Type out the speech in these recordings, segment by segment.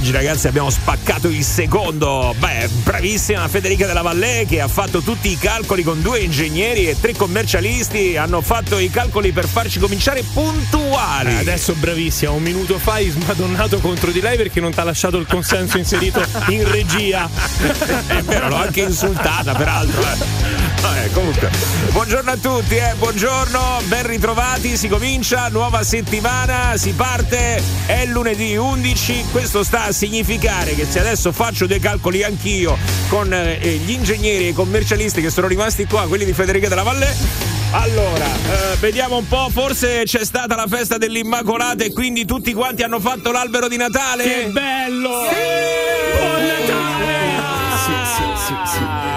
Oggi ragazzi abbiamo spaccato il secondo. Beh, bravissima Federica della Valle che ha fatto tutti i calcoli con due ingegneri e tre commercialisti. Hanno fatto i calcoli per farci cominciare puntuali. Eh, adesso bravissima, un minuto fa hai smadonnato contro di lei perché non ti ha lasciato il consenso inserito in regia. È vero, l'ho anche insultata peraltro. Eh. Vabbè, comunque, buongiorno a tutti, eh, buongiorno, ben ritrovati, si comincia, nuova settimana, si parte, è lunedì 11, questo sta a significare che se adesso faccio dei calcoli anch'io con eh, gli ingegneri e i commercialisti che sono rimasti qua, quelli di Federica della Valle, allora, eh, vediamo un po', forse c'è stata la festa dell'Immacolata e quindi tutti quanti hanno fatto l'albero di Natale? Che bello! Sì! Buon Natale! Sì, sì, sì, sì.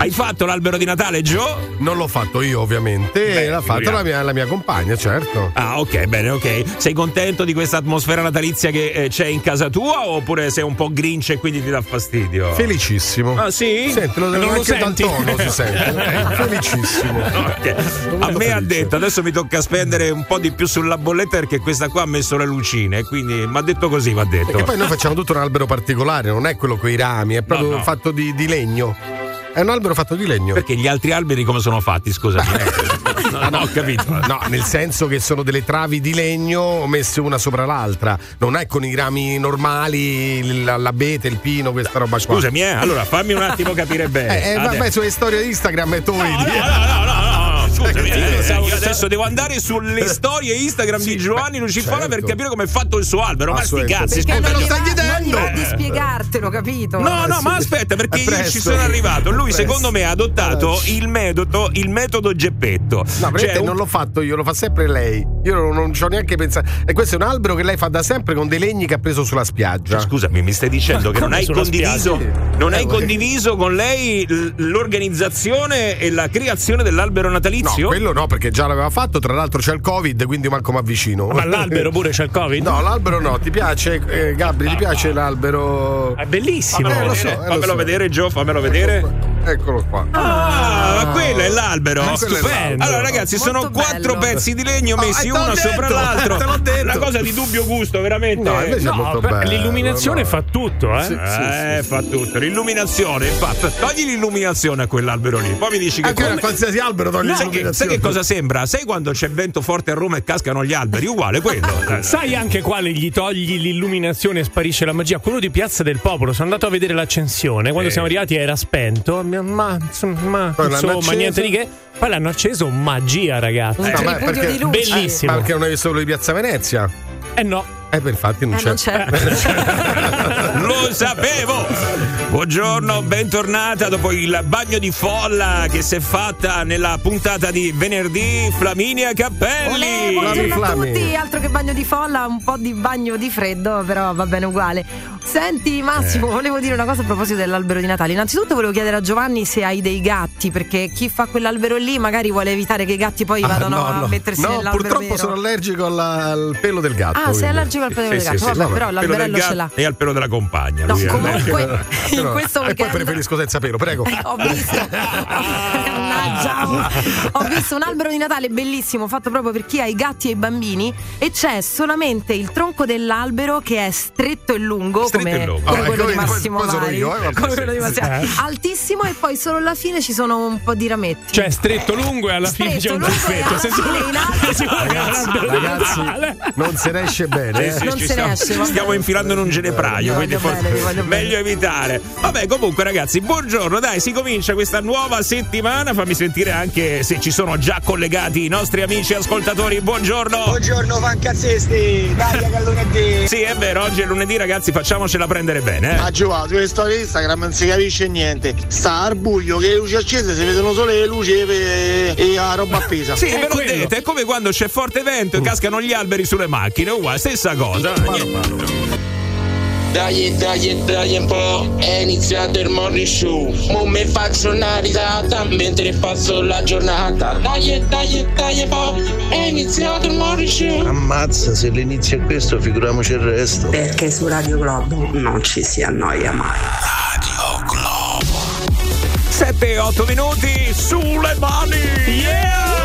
Hai fatto l'albero di Natale, Joe? Non l'ho fatto io, ovviamente. Beh, l'ha fatto la mia, la mia, compagna, certo. Ah, ok, bene, ok. Sei contento di questa atmosfera natalizia che eh, c'è in casa tua oppure sei un po' grinch e quindi ti dà fastidio? Felicissimo. Ah, sì? Senti, lo, non lo senti? tono si sente. Eh, felicissimo. Okay. A me ha detto, adesso mi tocca spendere un po' di più sulla bolletta perché questa qua ha messo le lucine, quindi mi ha detto così, mi ha detto. E poi noi facciamo tutto un albero particolare, non è quello con i rami, è proprio no, no. fatto di, di legno. È un albero fatto di legno. Perché gli altri alberi come sono fatti, scusami? no, no, ho capito. No, nel senso che sono delle travi di legno messe una sopra l'altra. Non è con i rami normali, l'abete, il pino, questa roba qua. Scusami, eh, allora fammi un attimo capire bene. Eh, eh vabbè, sulle storie di Instagram e tu no, vedi. No, no, no, no, no scusami, eh, io adesso devo andare sulle storie Instagram sì, di Giovanni Lucifora certo. per capire come è fatto il suo albero. Ma sti cazzi, perché non lo stai chiedendo? Non di spiegartelo, capito? No, no, ma aspetta, perché io ci sono arrivato. Lui, secondo me, ha adottato il metodo, il metodo Geppetto. No, cioè, non l'ho fatto io, lo fa sempre lei. Io non, non ci ho neanche pensato. E questo è un albero che lei fa da sempre con dei legni che ha preso sulla spiaggia. Scusami, mi stai dicendo che non hai condiviso, non hai condiviso con lei l'organizzazione e la creazione dell'albero natalizio? No, quello no, perché già l'aveva fatto, tra l'altro c'è il Covid, quindi manco mi avvicino. Ma l'albero pure c'è il Covid? No, l'albero no, ti piace eh, Gabri, ti piace l'albero? È bellissimo. Fammelo, eh, vedere, so, fammelo so. vedere, Gio, fammelo vedere. Eccolo qua. Ah, ma quello è l'albero. Ah, stupendo. Allora, ragazzi, Molto sono quattro bello. pezzi di legno messi oh, uno detto, sopra l'altro. Una cosa di dubbio gusto, veramente. No, invece no, è molto bello. L'illuminazione no. fa tutto, eh? Sì, eh, sì, fa tutto. L'illuminazione, infatti. Togli l'illuminazione a quell'albero lì. Poi mi dici che. Anche come... qualsiasi albero togli no, che, sai che cosa sembra? Sai quando c'è vento forte a Roma e cascano gli alberi? Uguale quello. sai anche quale gli togli l'illuminazione e sparisce la magia? Quello di Piazza del Popolo. Sono andato a vedere l'accensione. Quando eh. siamo arrivati era spento. Ma ma insomma, niente di che. Poi l'hanno acceso magia, ragazzi. Un eh, perché, bellissimo. Eh, perché non hai visto quello di Piazza Venezia? Eh no. Eh, beh, infatti non, eh, c'è. non c'è. Lo sapevo! Buongiorno, bentornata dopo il bagno di folla che si è fatta nella puntata di venerdì. Flaminia Cappelli! Olè, buongiorno a tutti, altro che bagno di folla, un po' di bagno di freddo, però va bene uguale. Senti Massimo, eh. volevo dire una cosa a proposito dell'albero di Natale. Innanzitutto volevo chiedere a Giovanni se hai dei gatti, perché chi fa quell'albero lì magari vuole evitare che i gatti poi ah, vadano no, no. a mettersi no, nell'albero purtroppo vero. sono allergico alla, al pelo del gatto. Ah, sei allergico al pelo del gatto, sì, vabbè, sì, però l'alberello ce l'ha. E al pelo della compagna. No, comunque in questo weekend... E poi preferisco senza pelo, prego. Eh, ho visto. Ho visto un albero di Natale bellissimo, fatto proprio per chi ha i gatti e i bambini e c'è solamente il tronco dell'albero che è stretto e lungo stretto come, e lungo. come quello di Massimo Vari, io, eh, come quello di Massimo eh. altissimo e poi solo alla fine ci sono un po' di rametti. Cioè stretto lungo e alla stretto, fine c'è un. Se si ragazzi, ragazzi non se ne esce bene. Eh? Sì, non se ne esce. Stiamo infilando in un genepraio, quindi forse meglio evitare. Vabbè, comunque ragazzi, buongiorno, dai, si comincia questa nuova settimana. Fammi sentire anche se ci sono già collegati i nostri amici ascoltatori. Buongiorno. Buongiorno, fancazzesti. Dai, che è lunedì. Sì, è vero, oggi è lunedì, ragazzi, facciamocela prendere bene. Eh? Ah, Giova, sulle storie Instagram non si capisce niente. Sta al buio che le luci accese si vedono solo le luci e, e la roba appesa. Sì, ve l'ho detto, è come quando c'è forte vento e cascano gli alberi sulle macchine, uguale, stessa cosa. Dai, dai, dai un po', è iniziato il morning show. Mo me faccio una risata mentre passo la giornata. Dai, dai, dai un po', è iniziato il morning show. Ammazza, se l'inizio è questo, figuriamoci il resto. Perché su Radio Globo non ci si annoia mai. Radio Globo. 7 8 minuti sulle mani. Yeah!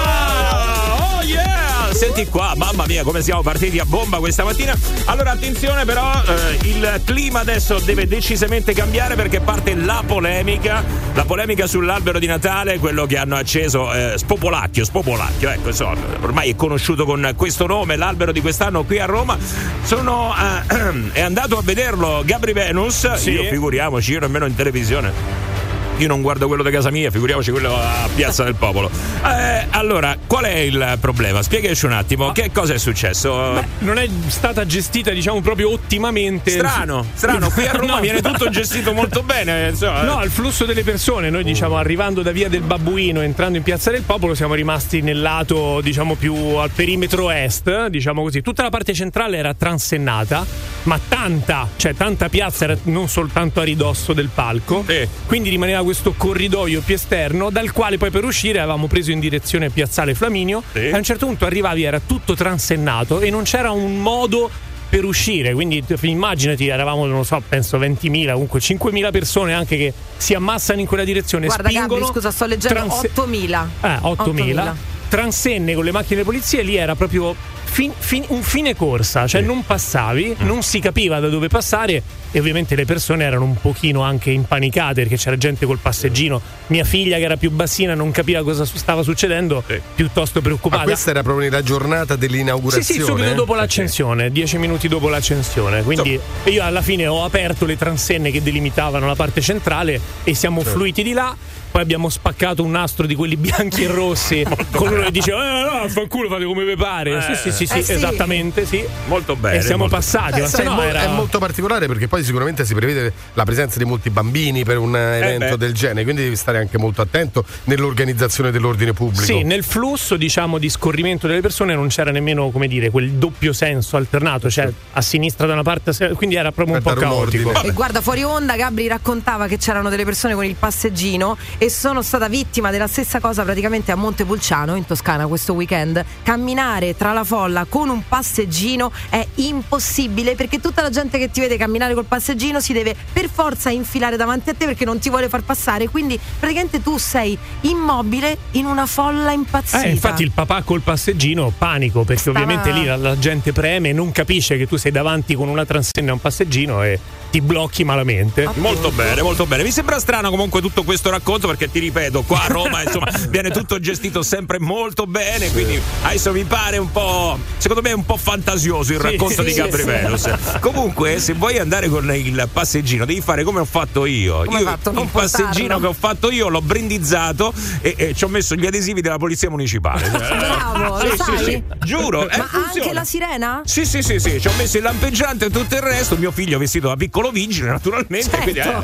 Senti qua, mamma mia, come siamo partiti a bomba questa mattina. Allora, attenzione, però, eh, il clima adesso deve decisamente cambiare perché parte la polemica. La polemica sull'albero di Natale, quello che hanno acceso eh, Spopolacchio, Spopolacchio, ecco, insomma, ormai è conosciuto con questo nome, l'albero di quest'anno qui a Roma. Sono eh, è andato a vederlo Gabri Venus. Sì. Io figuriamoci, io nemmeno in televisione io non guardo quello di casa mia, figuriamoci quello a Piazza del Popolo. Eh, allora, qual è il problema? Spiegaci un attimo, che cosa è successo? Beh, non è stata gestita, diciamo, proprio ottimamente. Strano, strano, qui a Roma no. viene tutto gestito molto bene. Insomma. No, il flusso delle persone, noi diciamo, arrivando da via del Babbuino, entrando in Piazza del Popolo, siamo rimasti nel lato, diciamo, più al perimetro est, diciamo così. Tutta la parte centrale era transennata, ma tanta, cioè tanta piazza era non soltanto a ridosso del palco. Sì. Quindi rimaneva questo corridoio più esterno dal quale poi per uscire avevamo preso in direzione Piazzale Flaminio sì. e a un certo punto arrivavi era tutto transennato e non c'era un modo per uscire, quindi immaginati, eravamo, non so, penso 20.000, comunque 5.000 persone anche che si ammassano in quella direzione. Guarda spingono, Gabri, scusa, sto leggendo transe- 8.000. Eh, 8.000. 8.000. Transenne con le macchine di polizia lì era proprio fin, fin, un fine corsa, cioè sì. non passavi, mm. non si capiva da dove passare e ovviamente le persone erano un pochino anche impanicate perché c'era gente col passeggino, mia figlia che era più bassina non capiva cosa stava succedendo, sì. piuttosto preoccupata. Ma questa era proprio la giornata dell'inaugurazione? Sì, sì, subito dopo l'accensione, dieci minuti dopo l'accensione, quindi so. io alla fine ho aperto le transenne che delimitavano la parte centrale e siamo sì. fluiti di là poi abbiamo spaccato un nastro di quelli bianchi e rossi. Con uno che diceva eh no fanculo fate come vi pare. Eh, sì sì sì, eh sì, esattamente sì. Molto bene e siamo molto passati eh, sai, no, era... è molto particolare perché poi sicuramente si prevede la presenza di molti bambini per un eh, evento del genere quindi devi stare anche molto attento nell'organizzazione dell'ordine pubblico. Sì nel flusso diciamo di scorrimento delle persone non c'era nemmeno come dire quel doppio senso alternato cioè a sinistra da una parte quindi era proprio un po' caotico. E guarda fuori onda Gabri raccontava che c'erano delle persone con il passeggino e sono stata vittima della stessa cosa praticamente a Montepulciano in Toscana questo weekend. Camminare tra la folla con un passeggino è impossibile perché tutta la gente che ti vede camminare col passeggino si deve per forza infilare davanti a te perché non ti vuole far passare. Quindi praticamente tu sei immobile in una folla impazzita. Eh, infatti il papà col passeggino panico perché Stava... ovviamente lì la, la, gente preme non capisce che tu sei davanti con una transenna a un passeggino e ti blocchi malamente. Molto bene, molto bene. Mi sembra strano comunque tutto questo racconto perché ti ripeto, qua a Roma insomma viene tutto gestito sempre molto bene, quindi adesso mi pare un po', secondo me è un po' fantasioso il sì, racconto sì, di Gabri sì. Venus. Comunque, se vuoi andare con il passeggino, devi fare come ho fatto io. Come io fatto? il passeggino che ho fatto io l'ho brindizzato e, e ci ho messo gli adesivi della polizia municipale. Bravo, sì, lo sai? Sì, sì, giuro. Ma anche la sirena? Sì, sì, sì, sì, ci ho messo il lampeggiante e tutto il resto. Mio figlio vestito da piccolo vigile, naturalmente. Certo,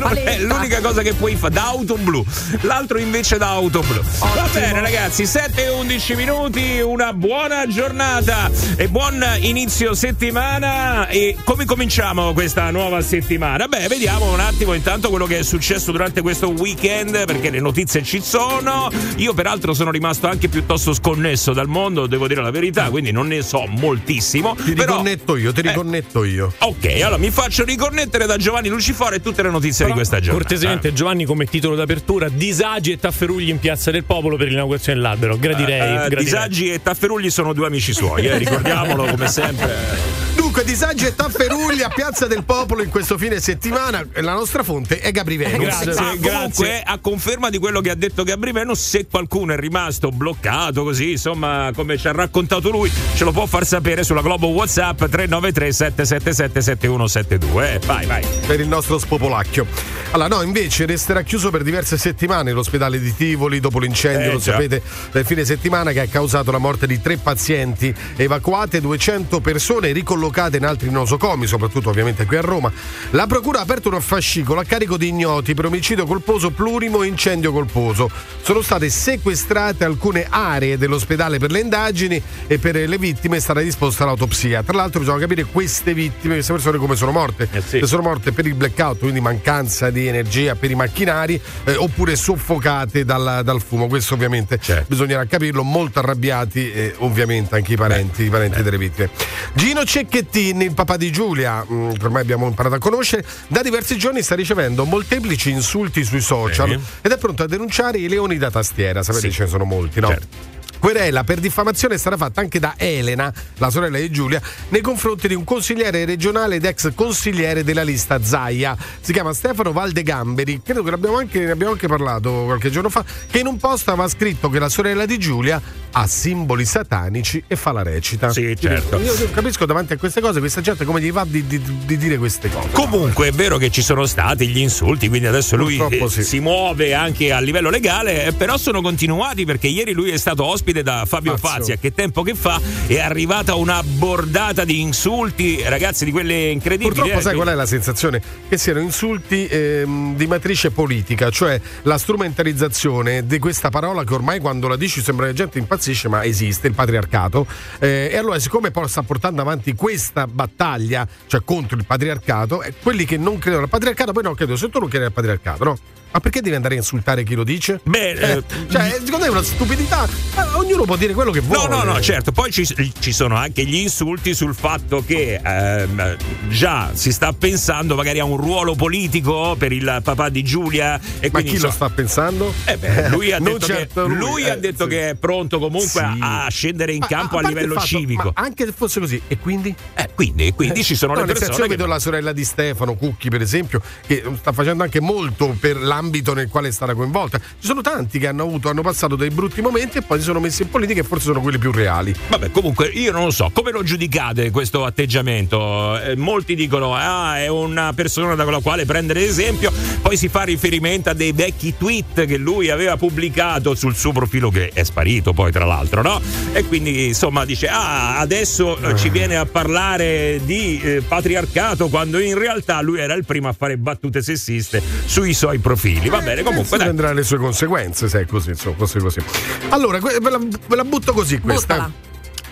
quindi, eh, è l'unica cosa che puoi fare da auto blu l'altro invece da auto blu. Ottimo. Va bene ragazzi, 7 e 11 minuti, una buona giornata e buon inizio settimana. E come cominciamo questa nuova settimana? Beh, vediamo un attimo intanto quello che è successo durante questo weekend, perché le notizie ci sono. Io peraltro sono rimasto anche piuttosto sconnesso dal mondo, devo dire la verità, quindi non ne so moltissimo. Ti però... riconnetto io, ti eh, riconnetto io. Ok, allora mi faccio riconnettere da Giovanni Lucifora e tutte le notizie però, di questa giornata. Cortesemente, Giovanni, come titolo d'apertura, disagi e tafferugli in piazza del popolo per l'inaugurazione dell'albero. Gradirei. Uh, gradirei. Disagi e tafferugli sono due amici suoi, eh, ricordiamolo come sempre. Dunque, disagi e tafferugli a Piazza del Popolo in questo fine settimana. La nostra fonte è Gabri Venus. Grazie, ah, grazie. Comunque, a conferma di quello che ha detto Gabri Venus, se qualcuno è rimasto bloccato così, insomma, come ci ha raccontato lui, ce lo può far sapere sulla Globo WhatsApp 393 777 7172. Eh, vai, vai. Per il nostro spopolacchio. Allora, no, invece resterà chiuso per diverse settimane l'ospedale di Tivoli dopo l'incendio, eh, lo già. sapete, del fine settimana che ha causato la morte di tre pazienti evacuate, 200 persone ricollocate collocate in altri nosocomi, soprattutto ovviamente qui a Roma. La procura ha aperto un fascicolo a carico di ignoti per omicidio colposo plurimo e incendio colposo. Sono state sequestrate alcune aree dell'ospedale per le indagini e per le vittime è stata disposta l'autopsia. Tra l'altro bisogna capire queste vittime, queste persone come sono morte. Eh sì. Sono morte per il blackout, quindi mancanza di energia per i macchinari, eh, oppure soffocate dal, dal, fumo. Questo ovviamente certo. bisognerà capirlo. Molto arrabbiati e ovviamente anche i parenti, Beh. i parenti Beh. delle vittime. Gino Cecchetti Bettini, il papà di Giulia, mm, che ormai abbiamo imparato a conoscere, da diversi giorni sta ricevendo molteplici insulti sui social sì. ed è pronto a denunciare i leoni da tastiera. Sapete, sì. ce ne sono molti, no? Certo Querela per diffamazione sarà fatta anche da Elena, la sorella di Giulia, nei confronti di un consigliere regionale ed ex consigliere della lista Zaia. Si chiama Stefano Valdegamberi, credo che anche, ne abbiamo anche parlato qualche giorno fa, che in un post aveva scritto che la sorella di Giulia ha simboli satanici e fa la recita. Sì, certo. Io, capisco davanti a queste cose, questa gente come gli va di, di, di dire queste cose. Comunque è vero che ci sono stati gli insulti, quindi adesso lui sì. si muove anche a livello legale, eh, però sono continuati perché ieri lui è stato ospite da Fabio Fazio. Fazia. Che tempo che fa è arrivata una bordata di insulti, ragazzi, di quelle incredibili. Purtroppo, eh, sai qual è la sensazione? Che siano insulti ehm, di matrice politica, cioè la strumentalizzazione di questa parola che ormai quando la dici sembra che la gente impazzisce, ma esiste il patriarcato. Eh, e allora, siccome poi sta portando avanti questa battaglia, cioè contro il patriarcato, eh, quelli che non credono al patriarcato, poi no, credo, se tu non credi al patriarcato, no? Ma perché devi andare a insultare chi lo dice? Beh, eh, cioè, secondo me è una stupidità. Eh, ognuno può dire quello che vuole. No, no, no, certo. Poi ci, ci sono anche gli insulti sul fatto che ehm, già si sta pensando magari a un ruolo politico per il papà di Giulia. E Ma chi so, lo sta pensando? Eh beh, lui ha detto, certo che, lui, lui ha detto sì. che è pronto comunque sì. a, scendere in campo ma, a, a livello fatto, civico. anche se fosse così, e quindi? Eh, quindi, quindi eh, ci sono no, le persone. Io che... vedo la sorella di Stefano Cucchi, per esempio, che sta facendo anche molto per l'ambito ambito nel quale è stata coinvolta. Ci sono tanti che hanno avuto, hanno passato dei brutti momenti e poi si sono messi in politica e forse sono quelli più reali. Vabbè, comunque io non lo so, come lo giudicate questo atteggiamento? Eh, molti dicono ah, è una persona dalla quale prendere esempio, poi si fa riferimento a dei vecchi tweet che lui aveva pubblicato sul suo profilo che è sparito poi tra l'altro, no? E quindi insomma dice ah, adesso eh. ci viene a parlare di eh, patriarcato quando in realtà lui era il primo a fare battute sessiste sui suoi profili figli. Va bene, comunque. Dai. Prendrà le sue conseguenze, se è così, insomma, così, così. Allora, ve la, ve la butto così questa. Buttala.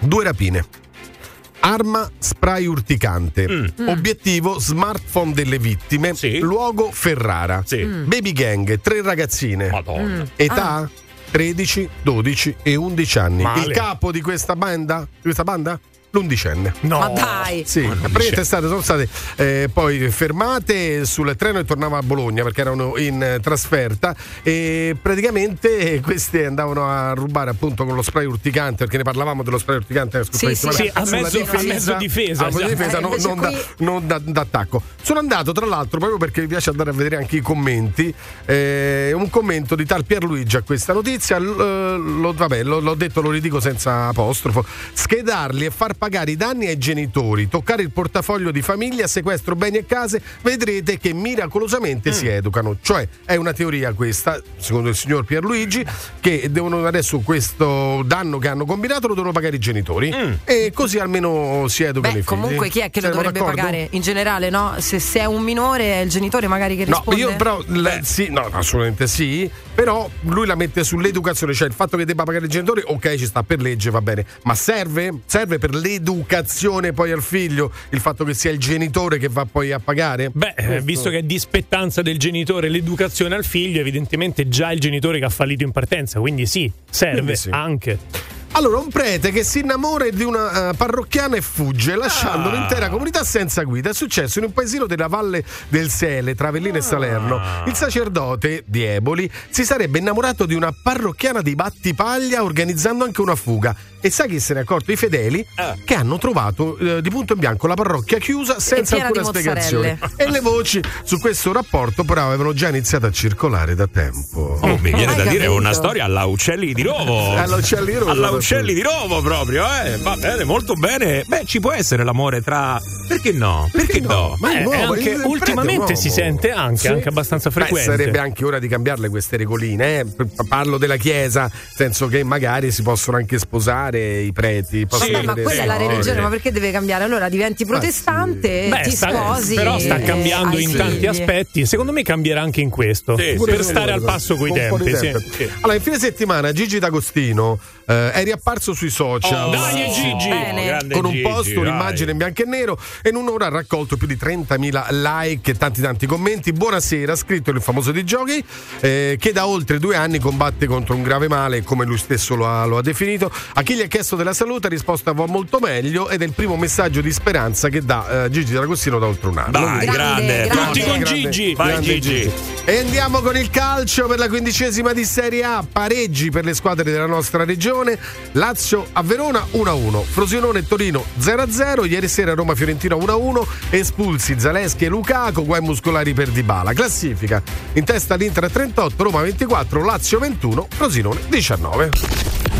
Due rapine. Arma spray urticante. Mm. Obiettivo smartphone delle vittime. Sì. Luogo Ferrara. Sì. Mm. Baby gang, tre ragazzine. Madonna. Età? Ah. 13, 12 e 11 anni. Male. Il capo di questa banda? Di questa banda? L'undicenne. No. Ma dai! Sì, praticamente state, sono state eh, poi fermate sul treno e tornava a Bologna perché erano in trasferta e praticamente queste andavano a rubare appunto con lo spray urticante perché ne parlavamo dello spray urticante sì, sì, sì, a, mezzo, difesa, a mezzo difesa, a mezzo difesa eh, non, non, qui... da, non da, d'attacco. Sono andato tra l'altro proprio perché mi piace andare a vedere anche i commenti eh, un commento di tal Pierluigi a questa notizia l, lo, vabbè, lo, l'ho detto, lo ridico senza apostrofo schedarli e far pagare i danni ai genitori, toccare il portafoglio di famiglia, sequestro beni e case, vedrete che miracolosamente mm. si educano. Cioè è una teoria questa, secondo il signor Pierluigi, che devono adesso questo danno che hanno combinato lo devono pagare i genitori mm. e così almeno si educano Beh, i figli. Comunque chi è che Siamo lo dovrebbe d'accordo? pagare? In generale no? Se, se, è un minore è il genitore magari che risponde? No, io però, le, sì, no, assolutamente sì, però lui la mette sull'educazione, cioè il fatto che debba pagare i genitori, ok ci sta per legge, va bene, ma serve? Serve per l'educazione? L'educazione poi al figlio, il fatto che sia il genitore che va poi a pagare? Beh, eh, Questo. visto che è dispettanza del genitore l'educazione al figlio, evidentemente già il genitore che ha fallito in partenza, quindi sì, serve quindi sì. anche. Allora, un prete che si innamora di una uh, parrocchiana e fugge, lasciando ah. l'intera comunità senza guida. È successo in un paesino della Valle del Sele, tra Avellino ah. e Salerno. Il sacerdote di Eboli si sarebbe innamorato di una parrocchiana di Battipaglia, organizzando anche una fuga. E sai chi se ne è accorto? I fedeli ah. che hanno trovato eh, di punto in bianco la parrocchia chiusa senza alcuna spiegazione. E le voci su questo rapporto, però, avevano già iniziato a circolare da tempo. Oh, mi viene Hai da capito? dire una storia alla Uccelli di Rovo. alla Uccelli di Rovo. Uccelli di Rovo proprio, eh. Va bene, molto bene. Beh, ci può essere l'amore tra. Perché no? Perché, Perché no? no? Ma è nuovo, anche, ultimamente si sente anche, sì. anche abbastanza frequente. Beh, sarebbe anche ora di cambiarle queste regoline. Eh? Parlo della Chiesa, nel senso che magari si possono anche sposare i preti. Sì, ma quella è la religione, ma perché deve cambiare? Allora diventi protestante, Beh, ti sta, sposi. Però sta cambiando in tanti aspetti. Secondo me cambierà anche in questo. Sì, per stare al passo coi tempi. Allora, in fine settimana Gigi D'Agostino eh, è riapparso sui social. Oh, dai, Gigi! Oh, con un post, Gigi, un'immagine in bianco e nero e in un'ora ha raccolto più di 30.000 like e tanti tanti commenti. Buonasera, ha scritto il famoso di giochi eh, che da oltre due anni combatte contro un grave male, come lui stesso lo ha, lo ha definito. A chi gli ha chiesto della salute, ha risposto va molto meglio ed è il primo messaggio di speranza che dà uh, Gigi D'Agostino da oltre un anno. Dai, grande, grande, tutti con Gigi. Vai grande Gigi. Gigi. E andiamo con il calcio per la quindicesima di Serie A, pareggi per le squadre della nostra regione. Lazio a Verona 1-1, Frosinone e Torino 0-0, ieri sera Roma Fiorentina 1-1, espulsi Zaleschi e Lukaku, guai muscolari per Dybala. Classifica in testa l'Inter 38, Roma 24, Lazio 21, Frosinone 19.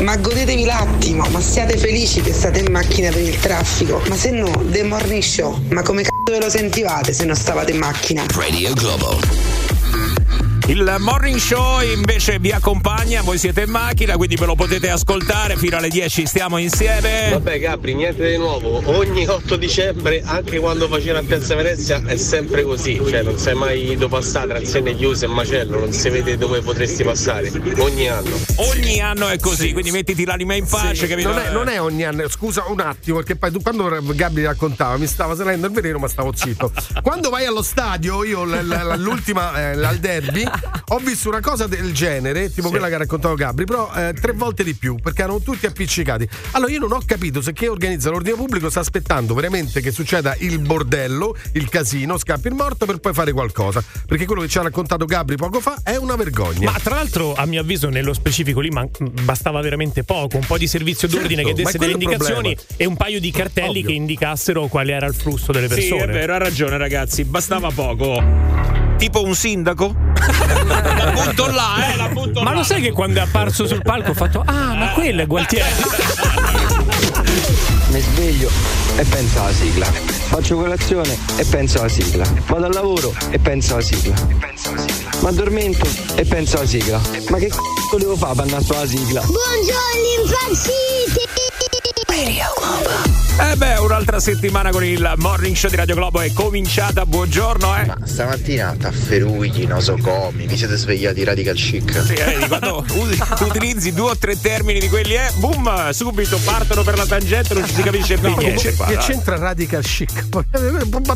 Ma godetevi l'attimo, ma siate felici che state in macchina per il traffico. Ma se no, The Morning Show, ma come c***o ve lo sentivate se non stavate in macchina? Radio Globo. Il morning show invece vi accompagna, voi siete in macchina, quindi ve lo potete ascoltare fino alle 10 stiamo insieme. Vabbè Capri, niente di nuovo. Ogni 8 dicembre, anche quando faceva a Piazza Venezia, è sempre così. Cioè non sai mai dove passare, transiene chiuse e macello, non si vede dove potresti passare. Ogni anno. Ogni anno è così, sì. quindi mettiti l'anima in pace, sì. capito? Non è, non è, ogni anno, scusa un attimo, perché poi tu quando Gabri raccontava mi stava salendo il veleno, ma stavo zitto. quando vai allo stadio, io l'ultima eh, al derby ho visto una cosa del genere, tipo sì. quella che ha raccontato Gabri, però eh, tre volte di più, perché erano tutti appiccicati. Allora io non ho capito se chi organizza l'ordine pubblico sta aspettando veramente che succeda il bordello, il casino, scappi il morto per poi fare qualcosa. Perché quello che ci ha raccontato Gabri poco fa è una vergogna. Ma tra l'altro, a mio avviso, nello specifico lì man- bastava veramente poco, un po' di servizio d'ordine certo, che desse delle indicazioni e un paio di cartelli Ovvio. che indicassero quale era il flusso delle persone. Sì, è vero, ha ragione, ragazzi, bastava poco tipo un sindaco? la butto là, eh, la butto Ma là. lo sai che quando è apparso sul palco ho fatto Ah, ma quello è Gualtieri. Mi sveglio e penso alla sigla. Faccio colazione e penso alla sigla. Vado al lavoro e penso alla sigla. Ma addormento e penso alla sigla. Ma che c***o devo fare per andare sulla sigla? Buongiorno impazziti! Radio Globo. Eh beh, un'altra settimana con il morning show di Radio Globo è cominciata. Buongiorno, eh. Ma stamattina tafferugli, nosocomi, vi siete svegliati radical chic. Sì, eh, quando utilizzi due o tre termini di quelli, eh, boom, subito partono per la tangente, non ci si capisce più no, niente. Che, che c'entra radical chic?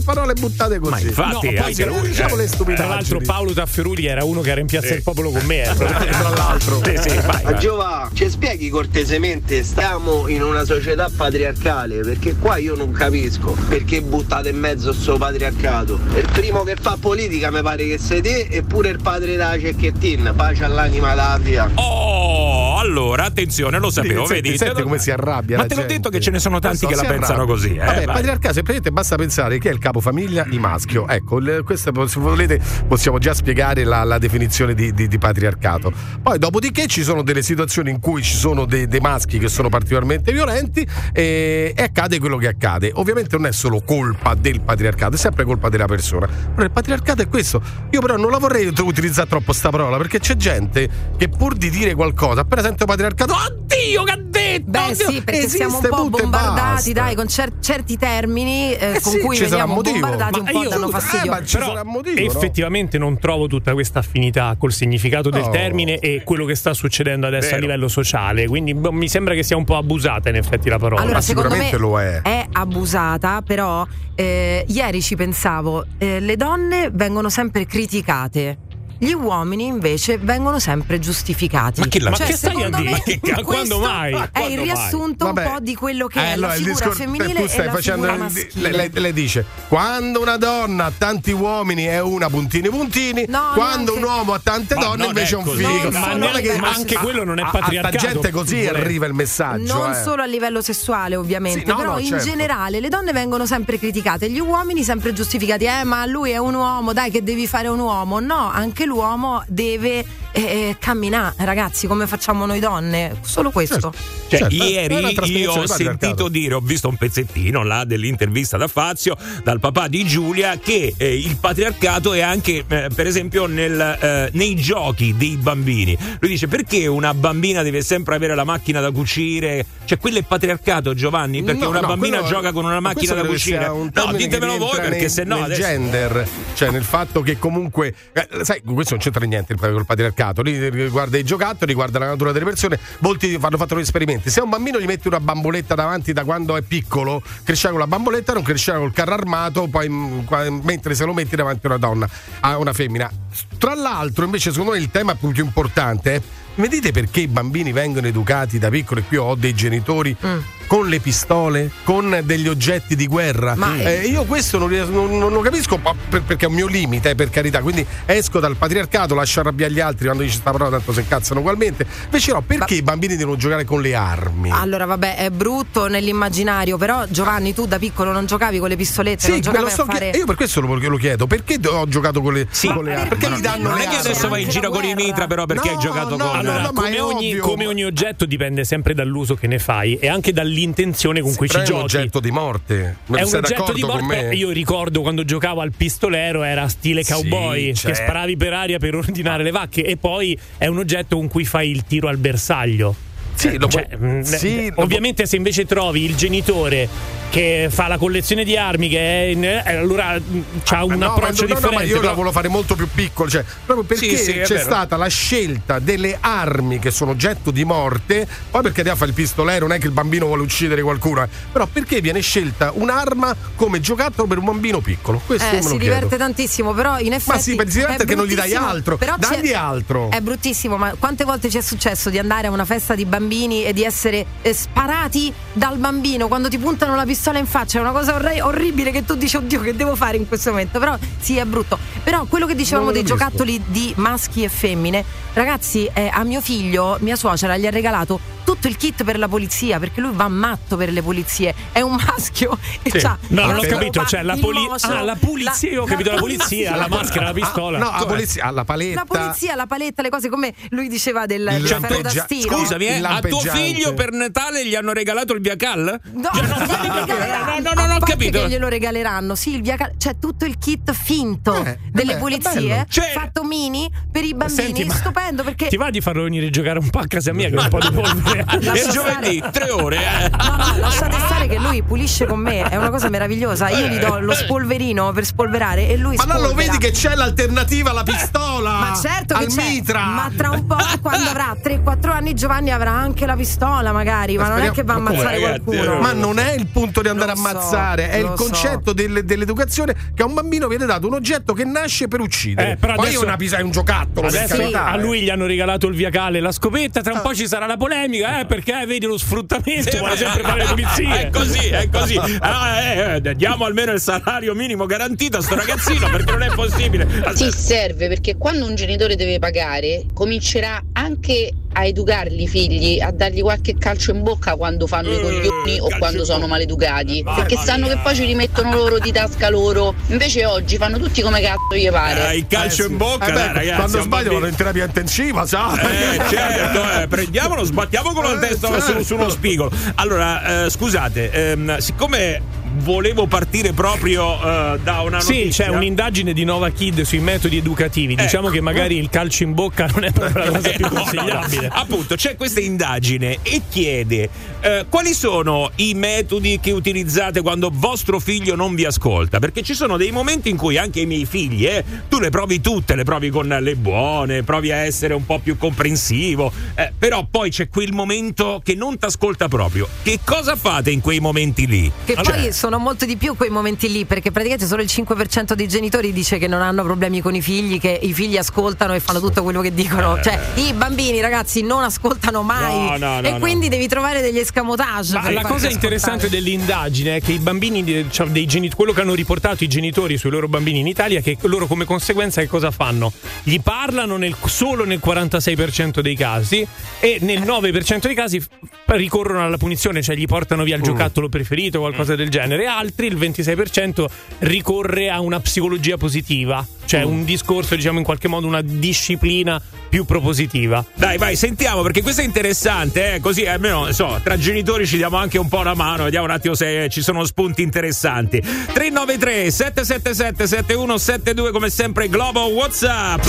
Parole buttate così. Ma infatti, no, anche lui, diciamo eh. le stupidità. Tra l'altro, Paolo Tafferugli era uno che era in piazza del popolo con me. Eh. Tra l'altro, sì, sì, vai, vai. Giova, ci spieghi cortesemente, stiamo in una società patriarcale perché qua io non capisco perché buttate in mezzo sto patriarcato. Il primo che fa politica mi pare che sei te eppure il padre della cecchettin, pace all'anima da via. Oh, allora attenzione, lo sapevo, sì, vedi? Senti come si arrabbia. Ma te l'ho detto che ce ne sono tanti so, che la pensano arrabbia. così. Eh? Vabbè, vai. patriarcato semplicemente basta pensare che è il capofamiglia, i maschio. Ecco, le, questa se volete possiamo già spiegare la, la definizione di, di, di, patriarcato. Poi dopodiché ci sono delle situazioni in cui ci sono dei, dei maschi che sono particolarmente violenti e, e accade quello che accade. Ovviamente non è solo colpa del patriarcato, è sempre colpa della persona. Però il patriarcato è questo. Io però non la vorrei utilizzare troppo sta parola perché c'è gente che pur di dire qualcosa, appena sente patriarcato, oddio che ha detto! Beh oddio, sì, perché siamo un po' bombardati, dai, con cer- certi termini eh, eh con sì, cui veniamo bombardati ma un po' io, danno fastidio. Eh, ci sarà motivo, effettivamente no? non trovo tutta questa affinità col significato del oh. termine e quello che sta succedendo adesso Vero. a livello sociale. Quindi boh, mi sembra che sia un po' abusata in effetti la parola. Allora, ma sicuramente lo è. È abusata, però eh, ieri ci pensavo, eh, le donne vengono sempre criticate gli uomini invece vengono sempre giustificati. Ma che, la, cioè, ma che stai a dire? Che, quando mai? È quando il riassunto mai? un po' di quello che eh, è allora, la figura discor- femminile tu stai e facendo, la figura lei, lei, dice quando una donna ha tanti uomini è una puntini puntini, no, quando neanche... un uomo ha tante ma donne invece è un figo. Ma, non che, ma anche quello non è patriarcato. A, a gente così vuole... arriva il messaggio. Non eh. solo a livello sessuale, ovviamente, sì, no, però in certo. generale le donne vengono sempre criticate, gli uomini sempre giustificati. Eh, ma lui è un uomo, dai che devi fare un uomo. No, anche l'uomo deve eh, camminare, ragazzi, come facciamo noi donne. Solo questo. Cioè, certo. ieri io ho sentito dire, ho visto un pezzettino là dell'intervista da Fazio, dal papà di Giulia, che eh, il patriarcato è anche, eh, per esempio, nel, eh, nei giochi dei bambini. Lui dice: perché una bambina deve sempre avere la macchina da cucire? Cioè, quello è patriarcato, Giovanni? Perché no, una no, bambina quello, gioca con una macchina da cucire? No, ditemelo voi, perché se no. Nel adesso... gender, cioè nel fatto che comunque, eh, sai, questo non c'entra niente col patriarcato, lì riguarda i giocattoli, riguarda la natura delle persone. Molti hanno fatto gli esperimenti. Se a un bambino gli metti una bamboletta davanti da quando è piccolo, crescerà con la bamboletta, non crescerà col carro armato, poi mm, mentre se lo metti davanti a una donna, a una femmina. Tra l'altro, invece, secondo me il tema più importante è mi dite perché i bambini vengono educati da piccoli? Qui ho dei genitori mm con le pistole, con degli oggetti di guerra. Ma eh, io questo non, non, non lo capisco per, perché è un mio limite, eh, per carità. Quindi esco dal patriarcato, lascio arrabbiare gli altri quando dice sta parola, tanto se cazzano ugualmente. Invece no, perché Ma... i bambini devono giocare con le armi? Allora, vabbè, è brutto nell'immaginario, però Giovanni, tu da piccolo non giocavi con le pistolette, sì, non giocavi so fare... Io per questo lo, lo, chiedo, perché ho giocato con le, sì, con le armi? Perché mi danno non le armi? Non è che adesso vai in giro con i mitra, però perché no, hai giocato no, con allora, no, come, ogni, come ogni oggetto dipende sempre dall'uso che ne fai e anche dall'intenzione con cui ci giochi. È un oggetto di morte. È un oggetto di morte. Io ricordo quando giocavo al pistolero era stile cowboy sì, che sparavi per aria per ordinare le vacche e poi è un oggetto con cui fai il tiro al bersaglio. Sì, cioè, può... Mm, sì, ovviamente se invece trovi il genitore che fa la collezione di armi che è in, eh, allora mm, ha un no, approccio no, differente. No, ma io però... la volevo fare molto più piccolo, cioè, proprio perché sì, sì, c'è stata la scelta delle armi che sono oggetto di morte, poi perché te fa il pistolero, non è che il bambino vuole uccidere qualcuno, eh, però perché viene scelta un'arma come giocattolo per un bambino piccolo? Questo eh, si diverte tantissimo, però in effetti Ma sì, si diverte perché non gli dai altro, dagli altro. È bruttissimo, ma quante volte ci è successo di andare a una festa di bambini e di essere eh, sparati dal bambino quando ti puntano la pistola in faccia? È una cosa orre- orribile che tu dici oddio che devo fare in questo momento, però sì è brutto. Però quello che dicevamo dei giocattoli di maschi e femmine, ragazzi, eh, a mio figlio, mia suocera gli ha regalato tutto il kit per la polizia perché lui va matto per le polizie. È un maschio e sì. c'ha No, non ho capito, cioè la, poli- ah, la pulizia, la, ho capito la, polizia, la maschera, la pistola. no, la polizia, la paletta. La polizia, la paletta, le cose come lui diceva del, del ferro da stiro. Scusami, eh, a tuo figlio per Natale gli hanno regalato il Viacal? No, cioè, non, no, no, no, non ho capito. che glielo regaleranno. Sì, il Viacal, c'è tutto il kit finto eh, delle polizie, cioè, fatto mini per i bambini, Senti, stupendo perché Ti va di farlo venire a giocare un po' a casa mia che un po' di polvere è giovedì, tre ore. Eh. No, no, lasciate stare che lui pulisce con me, è una cosa meravigliosa. Io gli do lo spolverino per spolverare e lui Ma spolvera. non lo vedi che c'è l'alternativa alla pistola? Ma certo che al c'è. Mitra. Ma tra un po', quando avrà 3-4 anni, Giovanni avrà anche la pistola, magari. Ma, ma non è che va a ammazzare qualcuno. Ma non è il punto di andare a ammazzare, so, è il concetto so. del, dell'educazione che a un bambino viene dato un oggetto che nasce per uccidere. Eh, però Poi adesso, è una pisa, è un giocattolo. Adesso a lui gli hanno regalato il viacale e la scopetta. Tra un po' ci sarà la polemica, eh, perché vedi lo sfruttamento, sì, vuole sempre fare le pulizie. È così, è così. Ah, eh, eh, diamo almeno il salario minimo garantito a sto ragazzino perché non è possibile. Sì, serve perché quando un genitore deve pagare, comincerà anche a educarli i figli, a dargli qualche calcio in bocca quando fanno i coglioni o quando sono maleducati. Vai, perché sanno che poi ci rimettono loro di tasca loro. Invece oggi fanno tutti come cazzo gli pare. Eh, il calcio eh, in bocca, eh beh, ragazzi. Quando sbaglio vanno in terapia intensiva, sa? Eh, certo, eh, prendiamolo, sbattiamo con la testa certo. su, su, uno spigolo. Allora, eh, scusate, ehm, siccome volevo partire proprio uh, da una notizia. Sì, c'è un'indagine di Nova Kid sui metodi educativi. Ecco. Diciamo che magari il calcio in bocca non è proprio la cosa più consigliabile. No, no. Appunto, c'è questa indagine e chiede uh, quali sono i metodi che utilizzate quando vostro figlio non vi ascolta? Perché ci sono dei momenti in cui anche i miei figli, eh, tu le provi tutte, le provi con le buone, provi a essere un po' più comprensivo, eh, però poi c'è quel momento che non ti ascolta proprio. Che cosa fate in quei momenti lì? Che allora, poi sono molto di più quei momenti lì, perché praticamente solo il 5% dei genitori dice che non hanno problemi con i figli, che i figli ascoltano e fanno tutto quello che dicono. Eh. Cioè, i bambini, ragazzi, non ascoltano mai. No, no, no, e quindi devi trovare degli escamotage. Ma la cosa interessante dell'indagine è che i bambini, cioè dei genitori, quello che hanno riportato i genitori sui loro bambini in Italia, che loro come conseguenza che cosa fanno? Gli parlano nel, solo nel 46% dei casi e nel 9% dei casi ricorrono alla punizione, cioè gli portano via il mm. giocattolo preferito, qualcosa del genere genere, altri il 26% ricorre a una psicologia positiva, cioè mm. un discorso, diciamo in qualche modo una disciplina più propositiva. Dai, vai, sentiamo perché questo è interessante, eh? così almeno so, tra genitori ci diamo anche un po' la mano, vediamo un attimo se ci sono spunti interessanti. 393 777 7172 come sempre Globo WhatsApp.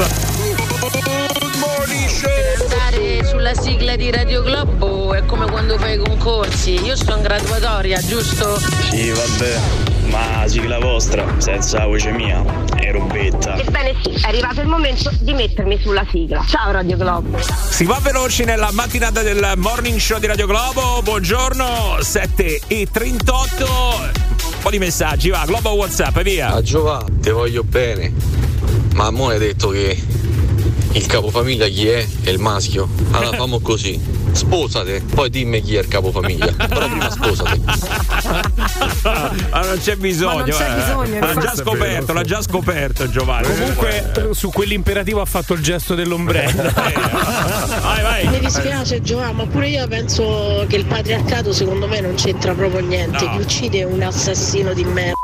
Andare sulla sigla di Radio Globo è come quando fai i concorsi. Io sto in graduatoria, giusto? Sì, vabbè, ma sigla vostra, senza voce mia, è robetta. Ebbene sì, è arrivato il momento di mettermi sulla sigla. Ciao Radio Globo. Si va veloci nella mattinata del morning show di Radio Globo. Buongiorno, 7 e 38. Un po' di messaggi, va, Globo WhatsApp, via. A Giova, ti voglio bene. Ma mo hai detto che il capofamiglia chi è? È il maschio. Allora famo così. Sposate, poi dimmi chi è il capofamiglia. Però prima sposate. Ma non c'è bisogno. Ma non c'è eh. bisogno, L'ha già scoperto, l'ha già scoperto Giovanni. Comunque, su quell'imperativo ha fatto il gesto dell'ombrello. vai, vai. Mi dispiace Giovanni, ma pure io penso che il patriarcato secondo me non c'entra proprio niente. No. Chi uccide è un assassino di merda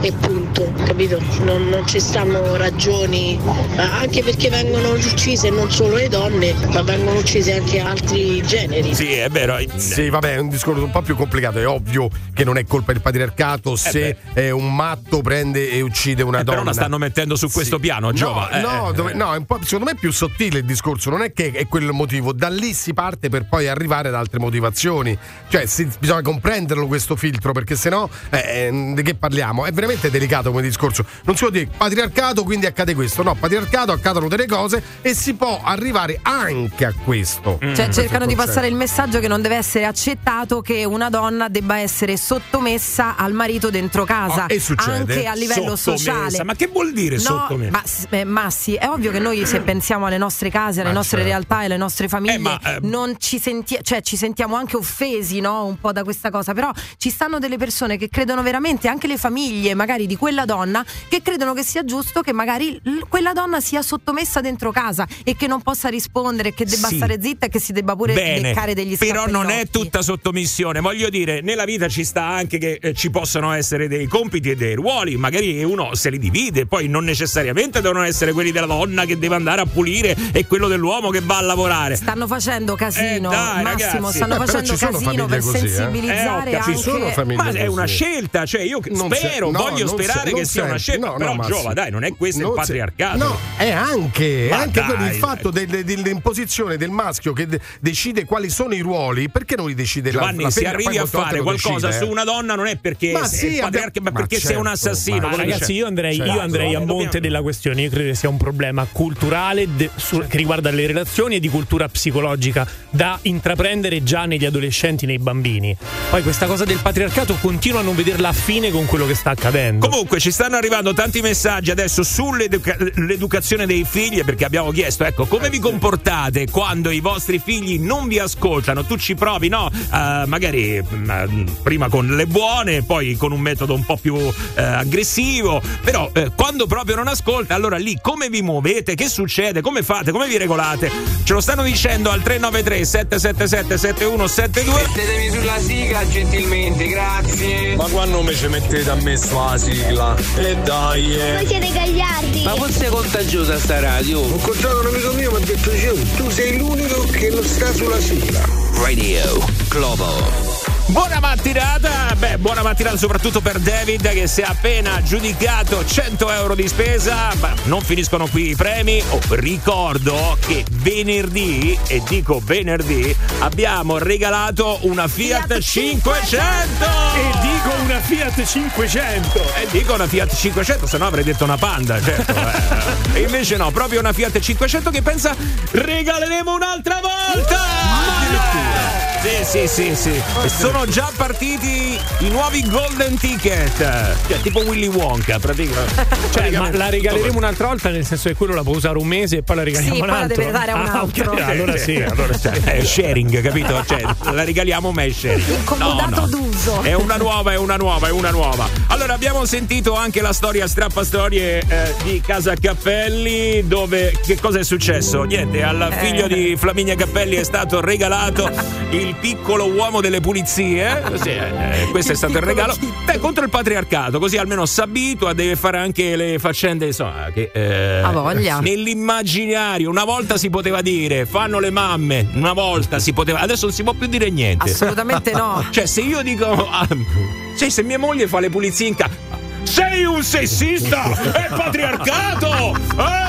e punto, capito? Non, non ci stanno ragioni, eh, anche perché vengono uccise non solo le donne, ma vengono uccise anche altri generi. Sì, è vero. Sì, vabbè, è un discorso un po' più complicato. È ovvio che non è colpa del patriarcato se è un matto prende e uccide una Eh, donna. però la stanno mettendo su questo piano, No, Giova. Eh, no, eh, dove- eh. no, è un po', secondo me è più sottile il discorso, non è che è quello il motivo, da lì si parte per poi arrivare ad altre motivazioni. Cioè, si- bisogna comprenderlo questo filtro, perché sennò eh, eh, di che parliamo? È veramente delicato come discorso. Non si può dire patriarcato, quindi accade questo. No, patriarcato accadono delle cose e si può arrivare anche a questo. Mm. Cioè, Questo è cercano il di passare il messaggio che non deve essere accettato che una donna debba essere sottomessa al marito dentro casa. Succede? Anche a livello Sottomessa. sociale. Ma che vuol dire No, sottomessa? Ma, eh, ma sì, è ovvio che noi se pensiamo alle nostre case, alle Ma nostre certo. realtà e alle nostre famiglie, Eh, ma, eh, non ci, senti- cioè, ci sentiamo anche offesi no? un po' da questa cosa. Però ci stanno delle persone che credono veramente, anche le famiglie magari di quella donna, che credono che sia giusto che magari l- quella donna sia sottomessa dentro casa e che non possa rispondere, che debba Sì. stare zitta e che si debba pure Bene, beccare degli però non è tutta sottomissione. Voglio dire, nella vita ci sta anche che eh, ci possano essere dei compiti e dei ruoli. Magari uno se li divide, poi non necessariamente devono essere quelli della donna che deve andare a pulire e quello dell'uomo che va a lavorare. Stanno facendo casino, Eh, dai, Massimo, ragazzi. stanno Eh, però facendo ci sono casino per famiglie così, eh. sensibilizzare Eh, ho capito. anche Ma è una scelta, cioè io Non spero, no, voglio sperare se- che sia una scelta. No, no, però. Giova, dai, non è questo Non il patriarcato. No, è anche, Ma anche quello, il fatto del- dell'imposizione del maschio che de- decide quali sono i ruoli. Perché non li decide la- Giovanni, la se femmina? arrivi a fare qualcosa decide, su eh. una donna non è perché Ma sì, patriarca, ma perché sei un certo, assassino. ma ragazzi, io andrei, Certo, io andrei a monte della questione. Io credo che sia un problema culturale de- su- che riguarda le relazioni e di cultura psicologica da intraprendere già negli adolescenti, nei bambini. Poi questa cosa del patriarcato continuo a non vederla affine con quello che sta accadendo. Comunque ci stanno arrivando tanti messaggi adesso sull'educazione dei figli perché abbiamo chiesto ecco come vi comportate quando i vostri figli non vi ascoltano tu ci provi no Eh, magari mm, prima con le buone poi con un metodo un po' più eh, aggressivo però eh, quando proprio non ascolta allora lì come vi muovete che succede come fate come vi regolate ce lo stanno dicendo al 393 777 7172 Mettetemi sulla sigla gentilmente, grazie. Ma quando mi ci mettete a me sulla sigla? E dai, eh. Voi siete gagliardi. Ma forse è contagiosa sta radio. Incontrato un amico mio mi ha detto "Gio, tu sei l'unico che non sta sulla sigla. Radio Globo. Buona mattinata, beh, buona mattinata soprattutto per David che si è appena aggiudicato 100 euro di spesa, ma non finiscono qui i premi. Oh, ricordo che venerdì, e dico venerdì, abbiamo regalato una Fiat 500! E dico una Fiat 500! E dico una Fiat 500, se no avrei detto una Panda, certo. eh. E invece no, proprio una Fiat 500 che pensa regaleremo un'altra volta! Ma no! Sì, sì, sì, sì. E sono già partiti i nuovi golden ticket. Cioè, tipo Willy Wonka, praticamente. Cioè, ma la regaleremo un'altra volta, nel senso che quello la può usare un mese e poi la regaliamo Sì, un poi la altro. deve dare a un Ah, ok, altro. allora sì, allora sì. È sharing, capito? Cioè, la regaliamo ma è sharing. Il comodato d'uso. È una nuova, è una nuova, è una nuova. Allora, abbiamo sentito anche la storia strappastorie eh, di Casa Cappelli, dove che cosa è successo? Niente, al Eh. figlio di Flaminia Cappelli è stato regalato il piccolo uomo delle pulizie. Sì, eh, questo è stato il regalo. Beh, contro il patriarcato, così almeno si abitua, deve fare anche le faccende, insomma, che eh, Ha voglia. nell'immaginario una volta si poteva dire fanno le mamme, una volta si poteva, adesso non si può più dire niente. Assolutamente no. Cioè, se io dico. ah, sì, se mia moglie fa le pulizie in casa. Sei un sessista! È patriarcato! Ah!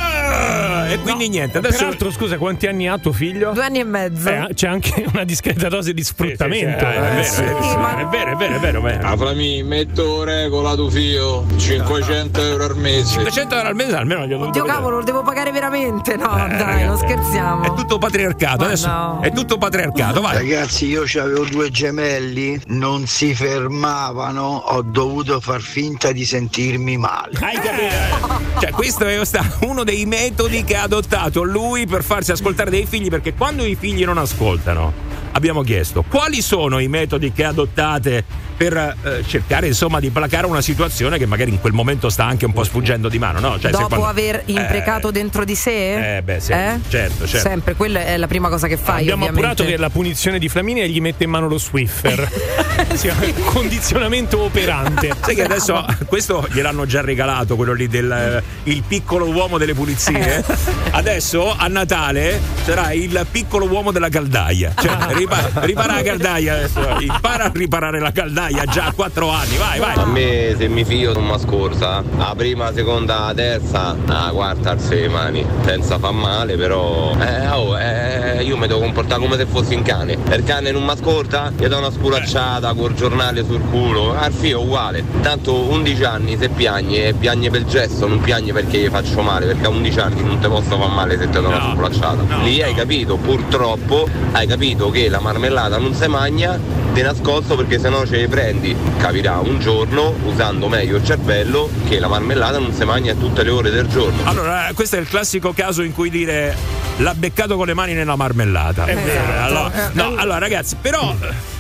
E quindi niente. Adesso. Peraltro, scusa, quanti anni ha tuo figlio? Due anni e mezzo. Eh, c'è anche una discreta dose di sfruttamento. Eh, è, vero, Eh, è, sì. vero, è vero, è vero, è vero, è vero. A Flami, metto regola tu fio, 500 euro al mese. 500 euro al mese almeno glielo Dio cavolo, lo devo pagare veramente? No, dai, ragazzi, non scherziamo. È tutto patriarcato, adesso no. è tutto patriarcato, vai. Ragazzi, io avevo due gemelli, non si fermavano, ho dovuto far finta di sentirmi male. Hai capito? Cioè, questo è uno dei metodi che ha adottato lui per farsi ascoltare dei figli, perché quando i figli non ascoltano, abbiamo chiesto quali sono i metodi che adottate per eh, cercare insomma di placare una situazione che magari in quel momento sta anche un po' sfuggendo di mano, no? Cioè, Dopo quando... aver imprecato eh, dentro di sé? Eh, beh, sì, eh? certo, certo. Sempre, quella è la prima cosa che fai. Abbiamo ovviamente. appurato che la punizione di Flaminia gli mette in mano lo Swiffer. sì, condizionamento operante. Sai che adesso questo gliel'hanno già regalato, quello lì del eh, il piccolo uomo delle pulizie. Eh. Adesso a Natale sarà il piccolo uomo della caldaia. Cioè, ripara, ripara la caldaia adesso. Impara a riparare la caldaia già a quattro anni. Vai, vai. A me se mi figlio non mi scorsa, la prima, la seconda, la terza, la quarta alze le mani. Senza fa male, però. Eh, oh, eh, io mi devo comportare come se fossi un cane. Il cane non mi ascolta, gli do una spulacciata col giornale sul culo. Al figlio uguale. Tanto 11 anni se piagne, piagne per gesto, non piagne perché gli faccio male, perché a 11 anni non ti posso far male se ti do una no, spulacciata. No, Lì hai capito, purtroppo hai capito che la marmellata non si magna di nascosto perché sennò ce le prendi. Capirà un giorno, usando meglio il cervello, che la marmellata non si mangia a tutte le ore del giorno. Allora, eh, questo è il classico caso in cui dire l'ha beccato con le mani nella marmellata. È vero. Allora, no, allora ragazzi, però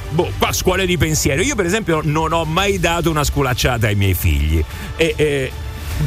boh, qua scuole di pensiero. Io, per esempio, non ho mai dato una sculacciata ai miei figli. E, e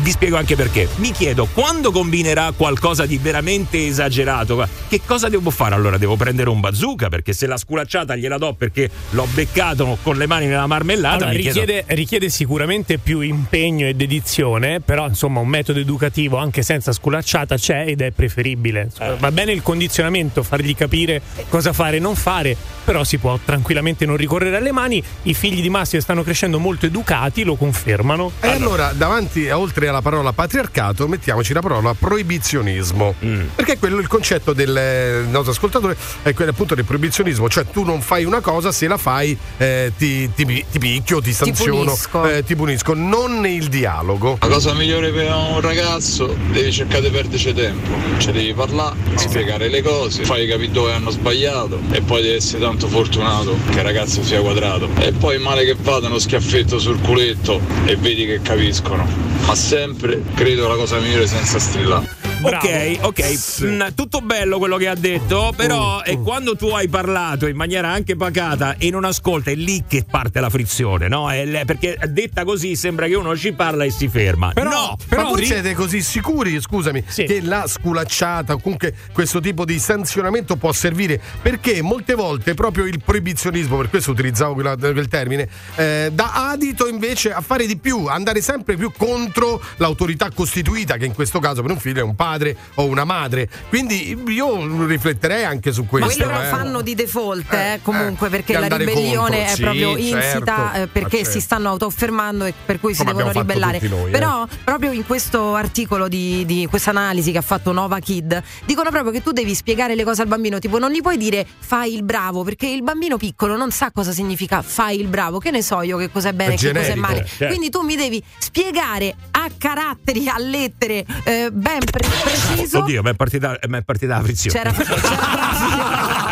vi spiego anche perché. Mi chiedo quando combinerà qualcosa di veramente esagerato, che cosa devo fare allora? Devo prendere un bazooka perché se la sculacciata gliela do perché l'ho beccato con le mani nella marmellata. Allora, richiede, chiedo... richiede, sicuramente più impegno e dedizione, però insomma un metodo educativo anche senza sculacciata c'è ed è preferibile. Eh. Va bene il condizionamento, fargli capire cosa fare e non fare, però si può tranquillamente non ricorrere alle mani. I figli di Massimo stanno crescendo molto educati, lo confermano. E allora, allora davanti a oltre oltre alla parola patriarcato mettiamoci la parola proibizionismo. Mm. Perché quello il concetto del nostro ascoltatore è quello appunto del proibizionismo, cioè tu non fai una cosa, se la fai eh, ti, ti, ti, picchio, ti sanziono, ti punisco. Eh, ti punisco, non il dialogo. La cosa migliore per un ragazzo devi cercare di perderci tempo, cioè devi parlare, spiegare le cose, fai capire dove hanno sbagliato e poi devi essere tanto fortunato che il ragazzo sia quadrato. E poi male che vada uno schiaffetto sul culetto e vedi che capiscono. Ma sempre credo la cosa migliore senza strillare. Ok, ok, sì. Mm, tutto bello quello che ha detto, però uh, uh. quando tu hai parlato in maniera anche pacata e non ascolta, è lì che parte la frizione, no? È, perché detta così sembra che uno ci parla e si ferma. Però, no, però voi siete così sicuri, scusami, sì. che la sculacciata o comunque questo tipo di sanzionamento può servire? Perché molte volte proprio il proibizionismo, per questo utilizzavo quella, quel termine, eh, dà adito invece a fare di più, andare sempre più contro l'autorità costituita, che in questo caso per un figlio è un padre padre o una madre. Quindi io rifletterei anche su questo. Ma quello eh. lo fanno di default, eh, eh comunque, perché la ribellione contro. è sì, proprio insita certo. perché certo. si stanno autoaffermando e per cui Come si devono ribellare. Noi, Però eh. proprio in questo articolo di, di questa analisi che ha fatto Nova Kid, dicono proprio che tu devi spiegare le cose al bambino, tipo non gli puoi dire fai il bravo, perché il bambino piccolo non sa cosa significa fai il bravo, che ne so io che cosa è bene e che cosa è male. Certo. Quindi tu mi devi spiegare a caratteri, a lettere eh, ben pre- preciso. Oddio, mi è partita, è partita la frizione. C'era,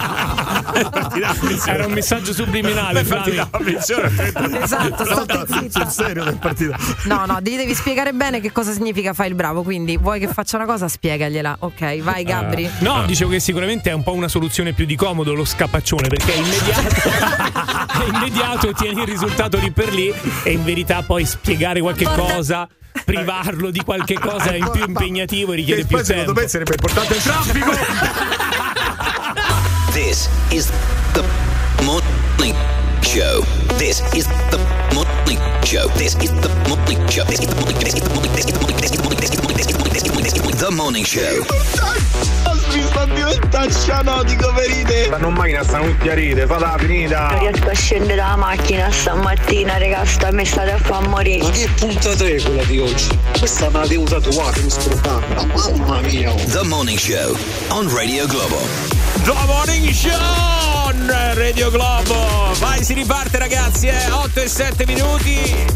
c'era Era un messaggio subliminale. È partita la frizione. esatto, state Sul serio è partita. No, no, devi, devi spiegare bene che cosa significa fai il bravo. Quindi vuoi che faccia una cosa, spiegagliela. Ok, vai Gabri. Uh, no, uh. dicevo che sicuramente è un po' una soluzione più di comodo lo scapaccione perché è immediato. è immediato, tieni il risultato lì per lì e in verità poi spiegare qualche Porta. cosa privarlo di qualche cosa in più impegnativo e richiede più tempo. Secondo me sarebbe importante il traffico. This is the morning show. This is the morning show. This is the morning show. This is the morning show. This is the morning show. This is the morning show. This is the morning show. The morning show. The morning show. Mi sta diventando cianotico per ride. Stanno in macchina, stanno tutti a ride, falla finita. Non riesco a scendere dalla macchina stamattina, raga, sta mi state a far morire. Ma che puntata è quella di oggi? Questa me la devo tatuare, mi scordata. Mamma mia. The morning show on Radio Globo. The morning show! Radio Globo. Vai, si riparte ragazzi, eh? 8 e 7 minuti.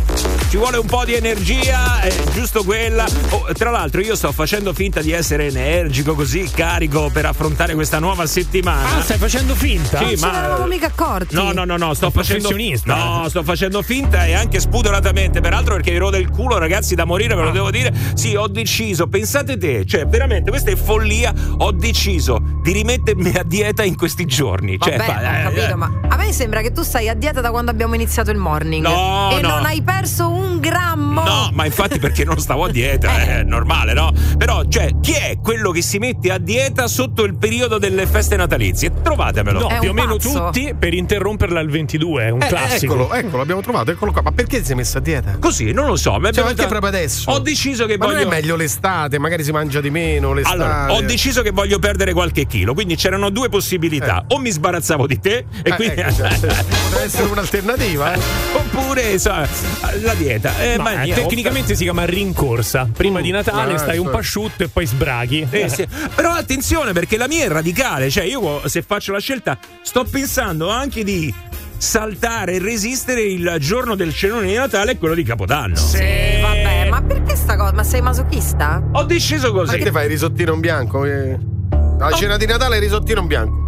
Ci vuole un po' di energia, è giusto quella. Oh, tra l'altro io sto facendo finta di essere energico così, carico per affrontare questa nuova settimana. Ah, stai facendo finta? Sì, ma non eravamo mica accorti. No, no, no, no, sto facendo. No, sto facendo finta e anche spudoratamente, peraltro perché mi rode il culo, ragazzi, da morire, ve lo devo dire. Sì, ho deciso, pensate te, cioè veramente questa è follia, ho deciso di rimettermi a dieta in questi giorni. Vabbè, cioè, fa- ho eh, capito, eh. ma a me sembra che tu stai a dieta da quando abbiamo iniziato il morning. No, e no. non hai perso un grammo. No, ma infatti perché non stavo a dieta, è normale, no? Però, cioè, chi è quello che si mette a dieta sotto il periodo delle feste natalizie? Trovatemelo. No, È più o meno pazzo. tutti per interromperla al 22, è un Eh, classico. Eccolo, eccolo, l'abbiamo trovato, eccolo qua. Ma perché ti sei messo a dieta? Così, non lo so. è Cioè, anche proprio adesso. Ho deciso che Ma voglio. non è meglio l'estate, magari si mangia di meno l'estate. Allora, ho deciso che voglio perdere qualche chilo, quindi c'erano due possibilità. O mi sbarazzavo di te, e Eh, quindi. ecco, cioè, potrebbe essere un'alternativa, eh? Oppure, insomma, la dieta. Eh, No, ma eh, tecnicamente si chiama rincorsa. Prima di Natale Ah, stai un sì. Asciutto e poi sbraghi. Eh, sì. Però attenzione perché la mia è radicale, cioè io se faccio la scelta sto pensando anche di saltare e resistere il giorno del cenone di Natale e quello di Capodanno. Eh, vabbè, ma perché sta cosa? Ma sei masochista? Ho deciso così. Perché fai il risottino in bianco? eh? La cena di Natale è risottino in bianco.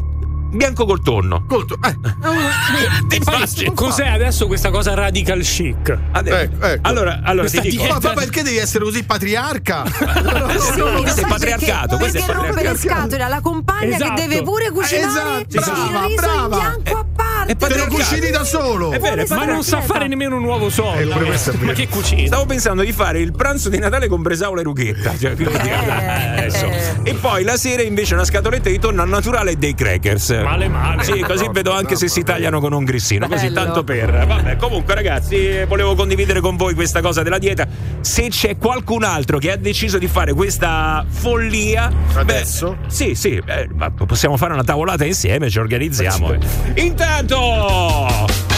Bianco col tonno. Colto. Eh. Ti immagini? Cos'è adesso questa cosa radical chic? Adesso- Ecco, ecco. Allora, allora ti dico. dieta- Ma, ma perché devi essere così patriarca? Sì, Lo questo è patriarcato, Perché, è perché rompe le patriarcato. scatole alla compagna Esatto. che deve pure cucinare Esatto, il brava, riso brava. in bianco a È Te lo cucini da solo. È vero, è Ma non sa fare nemmeno un uovo solo. Eh. Ma che cucina? Stavo pensando di fare il pranzo di Natale con Bresaola e Rughetta. Cioè, Eh. adesso. E poi la sera invece una scatoletta di tonno al naturale e dei crackers. Male, male. Sì, così vedo anche se si tagliano con un grissino. Così Bello. tanto per. Vabbè, comunque, ragazzi, volevo condividere con voi questa cosa della dieta. Se c'è qualcun altro che ha deciso di fare questa follia. Adesso? beh, sì, sì, eh, ma possiamo fare una tavolata insieme, ci organizziamo. Intanto. Oh.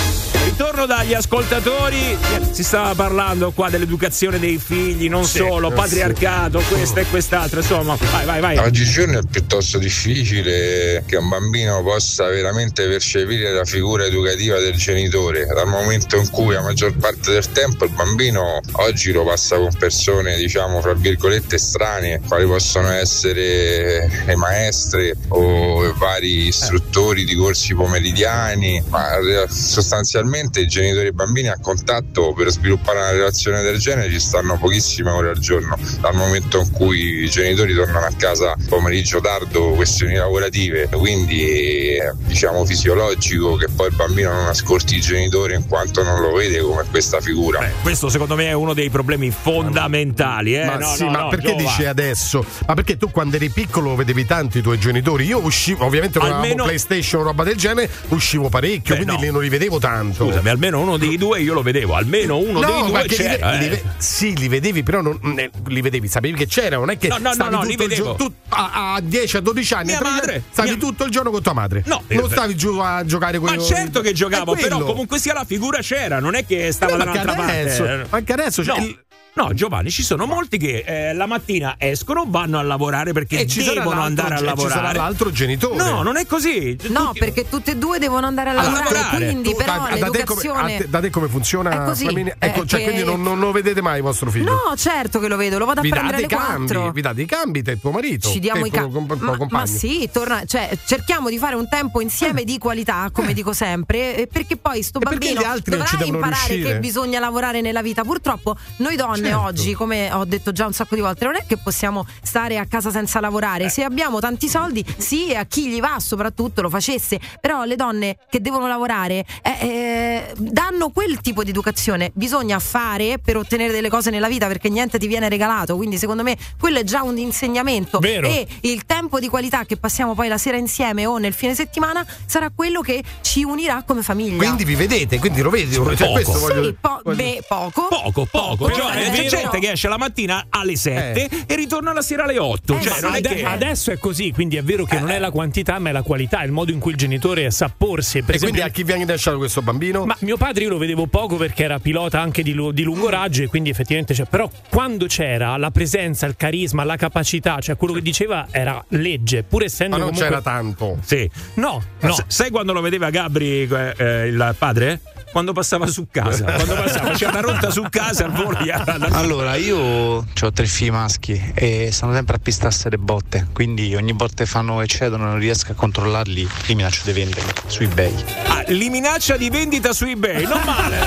Ritorno dagli ascoltatori, si stava parlando qua dell'educazione dei figli, non solo, eh, patriarcato, questo e quest'altro, insomma, vai, vai, vai. Oggigiorno è piuttosto difficile che un bambino possa veramente percepire la figura educativa del genitore, dal momento in cui la maggior parte del tempo il bambino oggi lo passa con persone, diciamo, fra virgolette estranee, quali possono essere le maestre o vari istruttori di corsi pomeridiani, ma eh, sostanzialmente i genitori e i bambini a contatto per sviluppare una relazione del genere ci stanno pochissime ore al giorno, dal momento in cui i genitori tornano a casa pomeriggio tardo, questioni lavorative, quindi è, diciamo fisiologico che poi il bambino non ascolti i genitori in quanto non lo vede come questa figura. Beh, questo secondo me è uno dei problemi fondamentali, eh? Ma no, sì, no, ma no, perché Giova. dici adesso? Ma perché tu quando eri piccolo vedevi tanto i tuoi genitori? Io uscivo, ovviamente non avevamo Almeno- PlayStation o roba del genere, uscivo parecchio, Beh, quindi no. li- non li vedevo tanto. Scusami, almeno uno dei due io lo vedevo, almeno uno dei No, due che li, c'era. ve- eh. li sì, li vedevi, però non, ne- li vedevi, sapevi che c'era, non è che No, no, no, stavi no, tutto li vedevo. giorno- tu- a, a 10 a 12 anni, Mia a 13 madre, stavi mia- tutto il giorno con tua madre. No, non eh, stavi giù a giocare con Ma certo che giocavo, però comunque sia la figura c'era, non è che stava Eh, ma dall'altra anche adesso, parte. anche adesso, cioè, no. il- No, Giovanni, ci sono molti che eh, la mattina escono, vanno a lavorare perché E ci devono andare a ge- ci sarà lavorare. l'altro genitore. No, non è così. No, Tutti- perché tutte e due devono andare a A lavorare, lavorare. quindi Tu- però da, da te come, l'educazione te- da te come funziona È così, Flaminia? è Ecco, cioè, che- quindi non, non lo vedete mai vostro figlio? No, certo che lo vedo, lo vado a vi prendere alle i cambi, 4. vi date i cambi te e tuo marito. Ci diamo i cambi. comp- tuo Ma, ma sì, torna, cioè, cerchiamo di fare un tempo insieme di qualità, come dico sempre, eh, perché poi sto bambino dovrà ci devono imparare riuscire? che bisogna lavorare nella vita. Purtroppo noi donne Certo. oggi, come ho detto già un sacco di volte, non è che possiamo stare a casa senza Eh. lavorare. Se abbiamo tanti soldi, sì, e a chi gli va soprattutto lo facesse, però le donne che devono lavorare eh, eh, danno quel tipo di educazione. Bisogna fare per ottenere delle cose nella vita perché niente ti viene regalato, quindi secondo me quello è già un insegnamento Vero. e il tempo di qualità che passiamo poi la sera insieme o nel fine settimana sarà quello che ci unirà come famiglia. Quindi vi vedete, quindi lo vedi. Cioè, Poco. questo sì, voglio- po- voglio- beh, poco. Poco, poco. Poco, Giovanni, eh, c'è gente che esce la mattina alle 7 e ritorna la sera alle 8. Eh, cioè, sì, non è Ade- che. Adesso è così, quindi è vero che non è la quantità, ma è la qualità, il modo in cui il genitore sa porsi. Per E quindi esempio, a chi viene lasciato questo bambino? Ma mio padre io lo vedevo poco perché era pilota anche di, lu- di lungo raggio e quindi effettivamente c'è. Però quando c'era la presenza, il carisma, la capacità, cioè quello che diceva era legge, pur essendo Ma non comunque... c'era tanto. Sì. No, no. S- Sai quando lo vedeva Gabri, eh, eh, il padre? Quando passava su casa. Quando passava, c'è una rotta su casa, al volo Allora, io ho tre figli maschi e stanno sempre a pistarsi le botte, quindi ogni volta che fanno eccedono non riesco a controllarli, li minaccio di venderli su eBay. Ah, li minaccia di vendita su eBay, non male.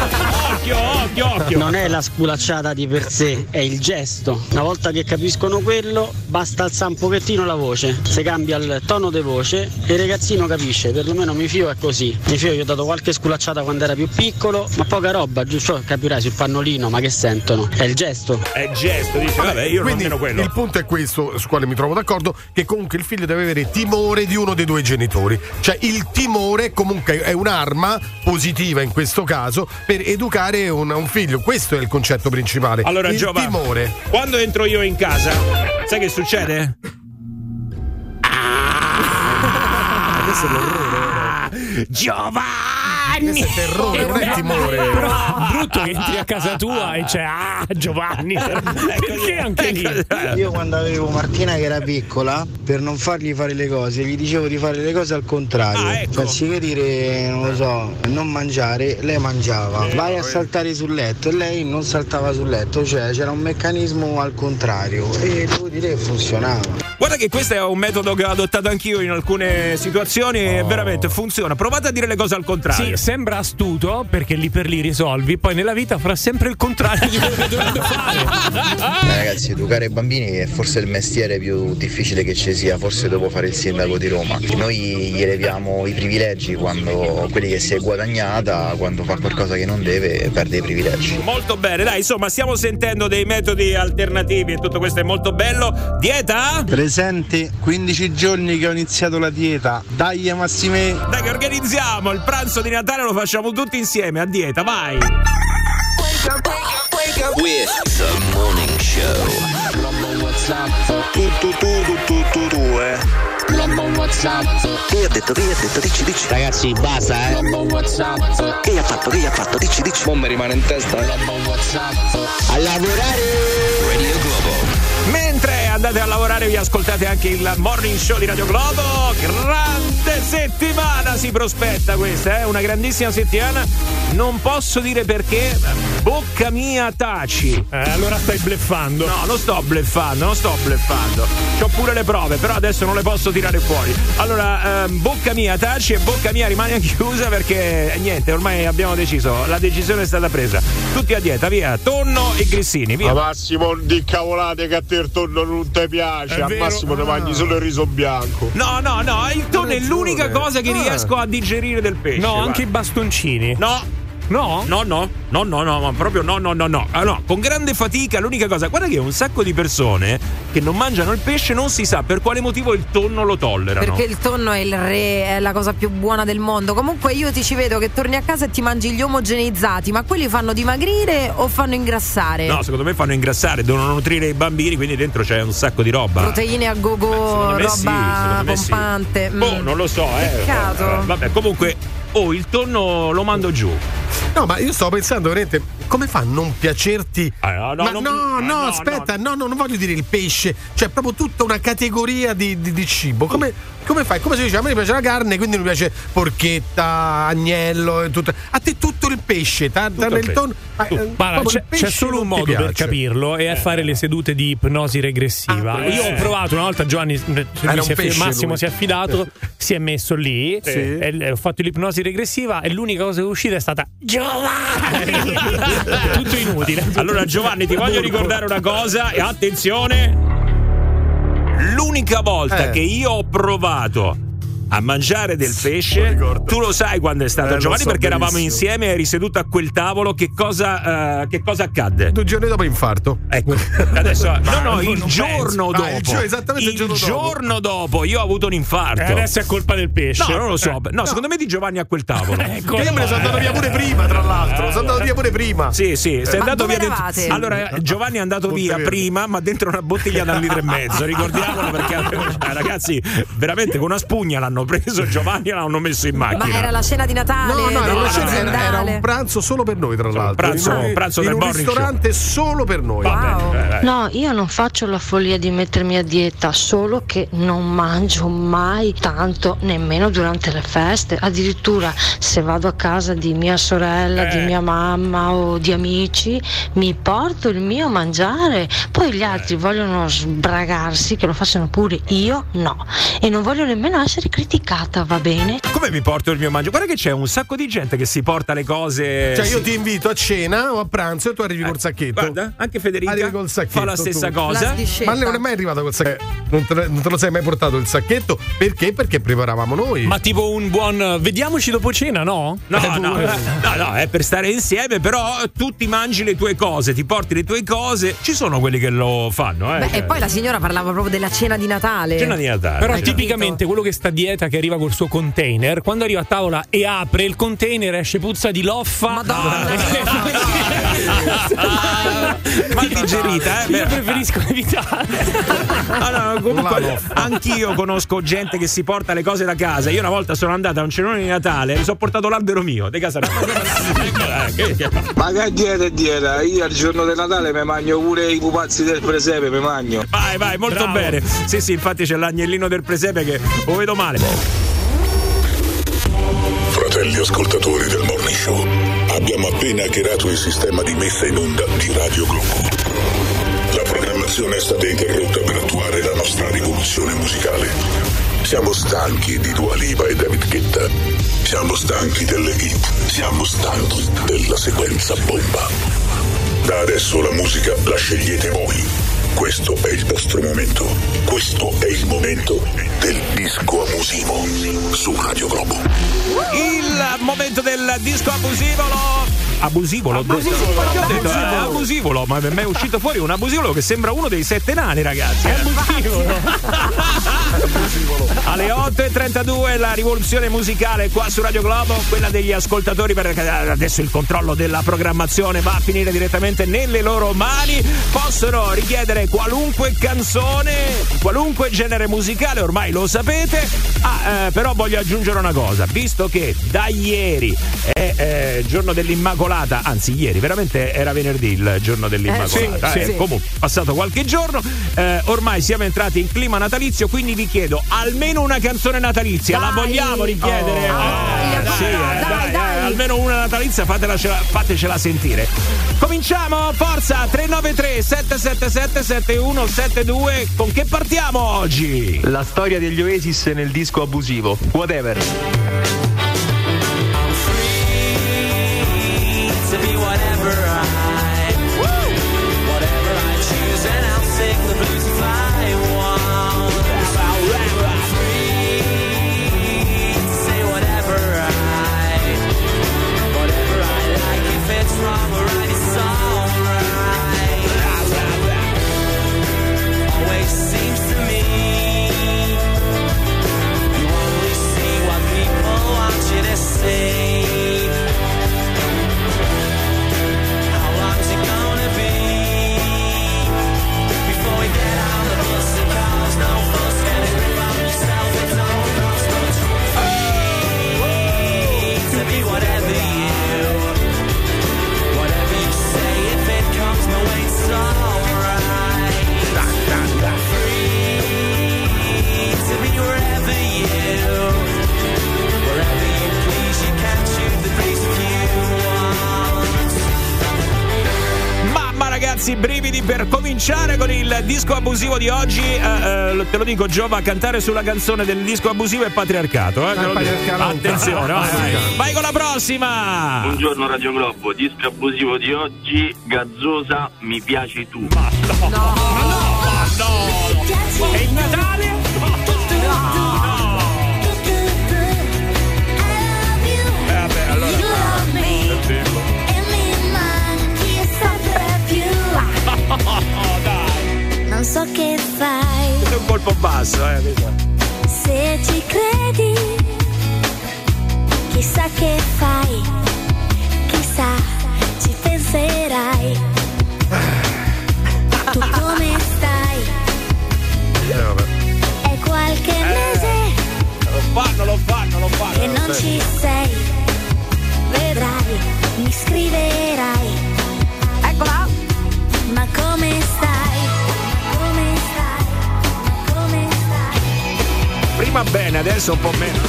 Occhio, occhio, occhio. Non è la sculacciata di per sé, è il gesto. Una volta che capiscono quello, basta alzare un pochettino la voce. Se cambia il tono di voce, il ragazzino capisce, perlomeno mi fio è così. Mi fio gli ho dato qualche sculacciata quando era più piccolo, ma poca roba, giusto? Capirai sul pannolino, ma che sentono? È il gesto. È il gesto, dice, vabbè, io non Quindi meno quello. il punto è questo, su quale mi trovo d'accordo, che comunque il figlio deve avere timore di uno dei due genitori. Cioè il timore comunque è un'arma positiva in questo caso per educare un, un figlio. Questo è il concetto principale. Allora, il Giova, timore. quando entro io in casa, sai che succede? Questo è l'orrore. Giovanni! Questo è terrore, non è timore. Però brutto che entri a casa tua e c'è ah Giovanni. Perché anche lì? Io quando avevo Martina che era piccola, per non fargli fare le cose, gli dicevo di fare le cose al contrario. Ah, ecco. Anziché dire, non lo so, non mangiare, lei mangiava. Vai a saltare sul letto e lei non saltava sul letto, cioè c'era un meccanismo al contrario e devo dire che funzionava. Guarda che questo è un metodo che ho adottato anch'io in alcune situazioni e veramente funziona. Provate a dire le cose al contrario. Sì, sembra astuto perché lì per lì risolvi, poi nella vita farà sempre il contrario di quello che dovrebbe fare. Eh, ragazzi, educare i bambini è forse il mestiere più difficile che ci sia, forse dopo fare il sindaco di Roma. Noi gli eleviamo i privilegi quando quelli che si è guadagnata, quando fa qualcosa che non deve, perde i privilegi. Molto bene, dai, insomma, stiamo sentendo dei metodi alternativi e tutto questo è molto bello. Dieta? Presente 15 giorni che ho iniziato la dieta. Dai Massime! Dai che organizziamo il pranzo di Natale lo facciamo tutti insieme a dieta, vai! With the morning show. Tu tu tu tu tu tu tu eh. Che ha detto? Che ha detto? Dici, dici. Ragazzi, basta, eh. Che ha fatto? Che ha fatto? Dici, dici. Non mi rimane in testa. A lavorare! Andate a lavorare vi ascoltate anche il morning show di Radio Globo. Grande settimana si prospetta questa, eh? una grandissima settimana. Non posso dire perché, bocca mia taci. Eh, allora stai bleffando. No, non sto bleffando, non sto bleffando. C'ho pure le prove, però adesso non le posso tirare fuori. Allora, ehm, bocca mia taci e bocca mia rimane chiusa perché eh, niente, ormai abbiamo deciso, la decisione è stata presa. Tutti a dieta, via, tonno e grissini, via. Ma Massimo, di cavolate che a te il tonno non ti piace, È al vero? massimo ti mangi solo il riso bianco. No, no, no, il tonno è l'unica cosa che Ah. riesco a digerire del pesce. No, guarda. anche i bastoncini. No. No? No, no, no, no, no, ma proprio no, no, no, no. Ah, no, con grande fatica, l'unica cosa, guarda che un sacco di persone che non mangiano il pesce non si sa per quale motivo il tonno lo tollerano. Perché il tonno è il re, è la cosa più buona del mondo. Comunque io ti ci vedo che torni a casa e ti mangi gli omogenizzati, ma quelli fanno dimagrire o fanno ingrassare? No, secondo me fanno ingrassare, devono nutrire i bambini, quindi dentro c'è un sacco di roba. Proteine a go-go, me roba sì, me sì. pompante. Mm. Non lo so, eh. Peccato. Vabbè, comunque, oh, il tonno lo mando giù. No, ma io stavo pensando veramente, come fa a non piacerti? no, ma non- no, ah, no, no, aspetta, no. no, non voglio dire il pesce, cioè proprio tutta una categoria di, di- di cibo. Come, come fai? Come si dice, a me piace la carne, quindi mi piace porchetta, agnello e tutto. A te tutto il pesce, tanto nel tonno. ma, eh, Guarda, c'è, c'è solo un modo per capirlo e è fare le sedute di ipnosi regressiva. Ah, Io ho eh. provato una volta, Giovanni, eh, si pesce, Massimo lui. si è affidato, si è messo lì, Sì. e, e ho fatto l'ipnosi regressiva e l'unica cosa che è uscita è stata Giovanni! Tutto inutile. Allora, Giovanni, ti voglio ricordare una cosa e attenzione. L'unica volta Eh. che io ho provato a mangiare del pesce, tu lo sai quando è stato Eh, Giovanni so perché eravamo benissimo. insieme e eri seduto a quel tavolo, che cosa, eh, che cosa accadde? Due giorni dopo infarto. Ecco, adesso no, no, il penso. giorno Ah, dopo. il gio- esattamente il giorno dopo. giorno dopo io ho avuto un infarto. E adesso è colpa del pesce. No, non lo so. Eh. No, secondo me di Giovanni a quel tavolo. Ecco. Io me ne sono andato via pure prima, tra l'altro. Sono andato via pure prima. Sì, sì, sei Ma andato dove via dentro-? Allora, Giovanni è andato via prima, ma dentro una bottiglia da un litro e mezzo. Ricordiamolo perché, ragazzi, veramente con una spugna l'hanno hanno preso Giovanni e l'hanno messo in macchina. Ma era la cena di Natale? No, no, era, no, cena, era, era un pranzo solo per noi, tra l'altro. Pranzo, in un, pranzo in del un ristorante solo per noi. Wow. No, io non faccio la follia di mettermi a dieta, solo che non mangio mai tanto, nemmeno durante le feste. Addirittura se vado a casa di mia sorella, Eh. di mia mamma o di amici, mi porto il mio mangiare. Poi gli altri vogliono sbragarsi, che lo facciano pure, io no. E non voglio nemmeno essere criticata, va bene? Come mi porto il mio mangio? Guarda che c'è un sacco di gente che si porta le cose. Cioè, io si- ti invito a cena o a pranzo e tu arrivi col sacchetto. Guarda, anche Federica Arrivi col sacchetto, fa la stessa tu. cosa. Ma lei non è mai arrivata col sacchetto? Non te, non te lo sei mai portato il sacchetto? Perché? Perché preparavamo noi. Ma tipo un buon vediamoci dopo cena, no? No, Eh, no, no, no, è per stare insieme, però tu ti mangi le tue cose, ti porti le tue cose. Ci sono quelli che lo fanno, eh. Beh, e poi la signora parlava proprio della cena di Natale. Cena di Natale. Però Hai tipicamente quello che sta a dieta, che arriva col suo container, quando arriva a tavola e apre il container esce puzza di loffa. Mal digerita, eh? Io preferisco evitare. Allora, comunque, anch'io conosco gente che si porta le cose da casa. Io una volta sono andata a un cenone di Natale, mi sono portato l'albero mio di casa. Eh, che- Ma che dieta è dieta? Io al giorno del Natale mi mangio pure i pupazzi del presepe, mi mangio. Vai, vai, molto Bravo. bene. Sì, sì, infatti c'è l'agnellino del presepe che lo vedo male. Fratelli ascoltatori del Morning Show, abbiamo appena hackerato il sistema di messa in onda di Radio Globo. La programmazione è stata interrotta per attuare la nostra rivoluzione musicale. Siamo stanchi di Dua Lipa e David Guetta. Siamo stanchi delle hit. Siamo stanchi della sequenza bomba. Da adesso la musica la scegliete voi. Questo è il vostro momento. Questo è il momento del disco abusivo su Radio Globo. Il momento del disco abusivolo. Abusivolo, ho detto. Ho detto, eh, abusivolo, ma per me è uscito fuori un abusivolo che sembra uno dei sette nani, ragazzi. È Alle 8.32 la rivoluzione musicale qua su Radio Globo, quella degli ascoltatori, perché adesso il controllo della programmazione va a finire direttamente nelle loro mani. Possono richiedere qualunque canzone, qualunque genere musicale, ormai lo sapete. Ah, eh, però voglio aggiungere una cosa, visto che da ieri è eh, giorno dell'Immacolata, anzi ieri, veramente era venerdì il giorno dell'Immacolata. sì, eh, sì. Comunque, passato qualche giorno, eh, ormai siamo entrati in clima natalizio, quindi vi chiedo almeno una canzone natalizia. La vogliamo richiedere? Eh, sì, eh, dai, eh, almeno una natalizia, fatela, fatecela sentire. Cominciamo, forza 393 777 7172. Con che partiamo oggi? La storia degli Oasis nel disco abusivo. Whatever. Disco abusivo di oggi. Eh, eh, te lo dico, Giova, cantare sulla canzone del disco abusivo è patriarcato. Eh, dico. Attenzione, vai, vai. vai con la prossima. Buongiorno Radio Globo, disco abusivo di oggi, Gazzosa, mi piaci tu. E so che fai È un colpo basso, eh. se ci credi. Chissà che fai, chissà, ci penserai. Tu come stai? È qualche mese ci sei, vedrai, mi scriverai. Eccola! Ma come stai? Prima bene, adesso un po' meno.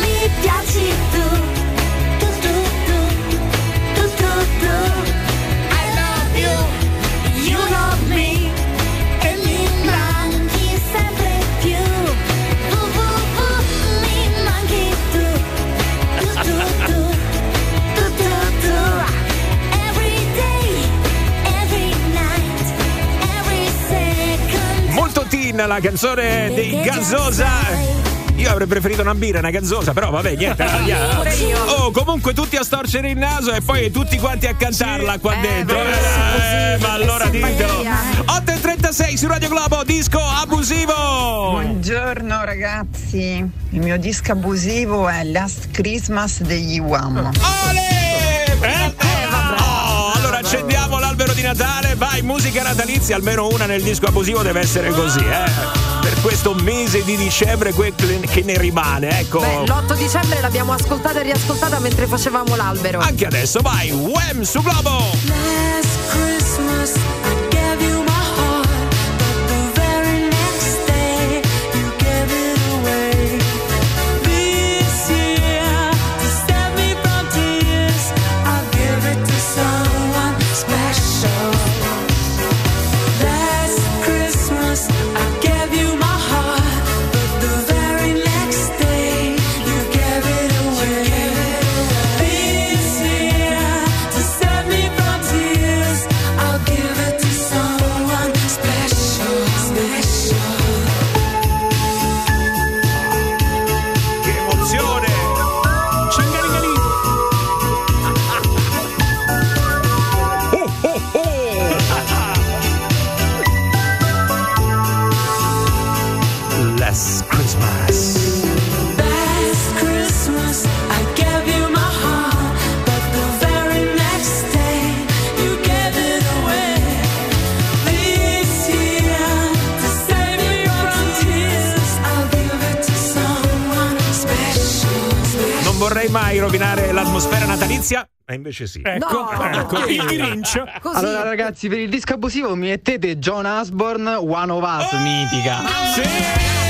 Mi piaci tu. Tu, tu, tu. Tu, tu, tu. I love you. You love me. La canzone dei Gazzosa. Io avrei preferito una birra, una gazzosa, però vabbè, niente. io. Oh, comunque tutti a storcere il naso e poi tutti quanti a cantarla qua dentro. Eh, ma allora ditelo. 8.36 su Radio Globo, disco abusivo. Buongiorno ragazzi, il mio disco abusivo è Last Christmas degli Wham. Oh, allora accendiamo l'albero di Natale, vai, musica natalizia, almeno una nel disco abusivo deve essere così, eh. Per questo mese di dicembre che ne rimane, ecco. Beh, l'8 dicembre l'abbiamo ascoltata e riascoltata mentre facevamo l'albero. Anche adesso, vai, Wham su Globo. Invece sì. Ecco, ecco, il Grinch. Allora ragazzi, per il disco abusivo mi mettete John Osborne, One of Us, mitica. God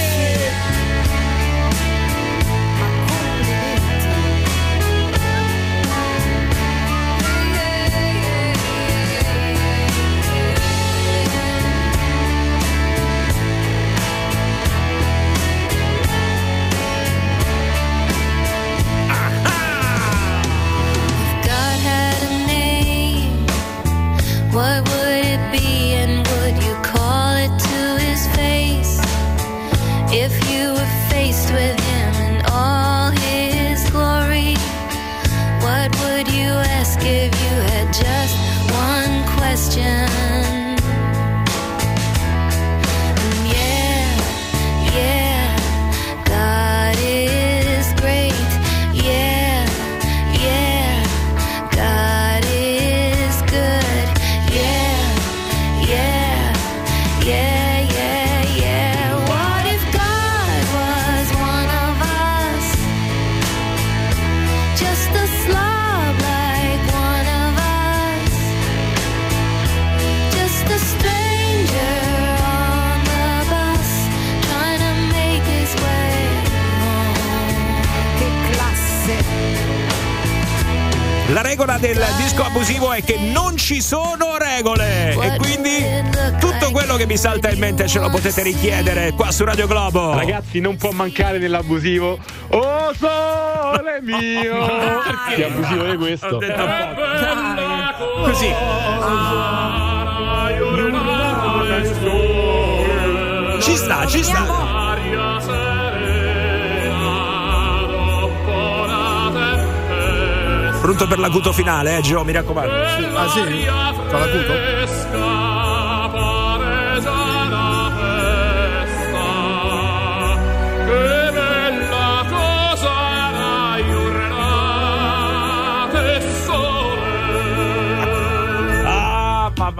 salta in mente ce lo potete richiedere qua su Radio Globo. Ragazzi, non può mancare nell'abusivo. Oh sole mio! Che abusivo è questo? Così. Ci sta, ci sta. Pronto per l'acuto finale, eh, Gio, mi raccomando. Ah sì? Fa l'acuto?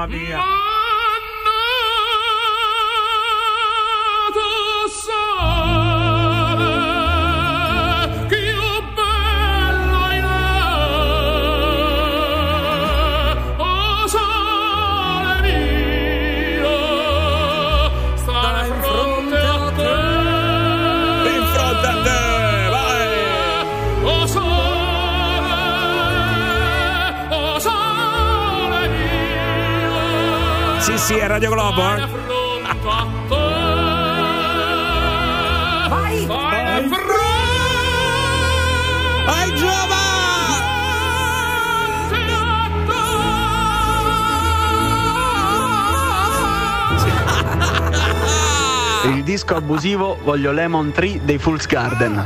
Ah, Sì, è Radio Globo. eh. Vai! Vai Giova! Per il disco abusivo voglio Lemon Tree dei Fool's Garden.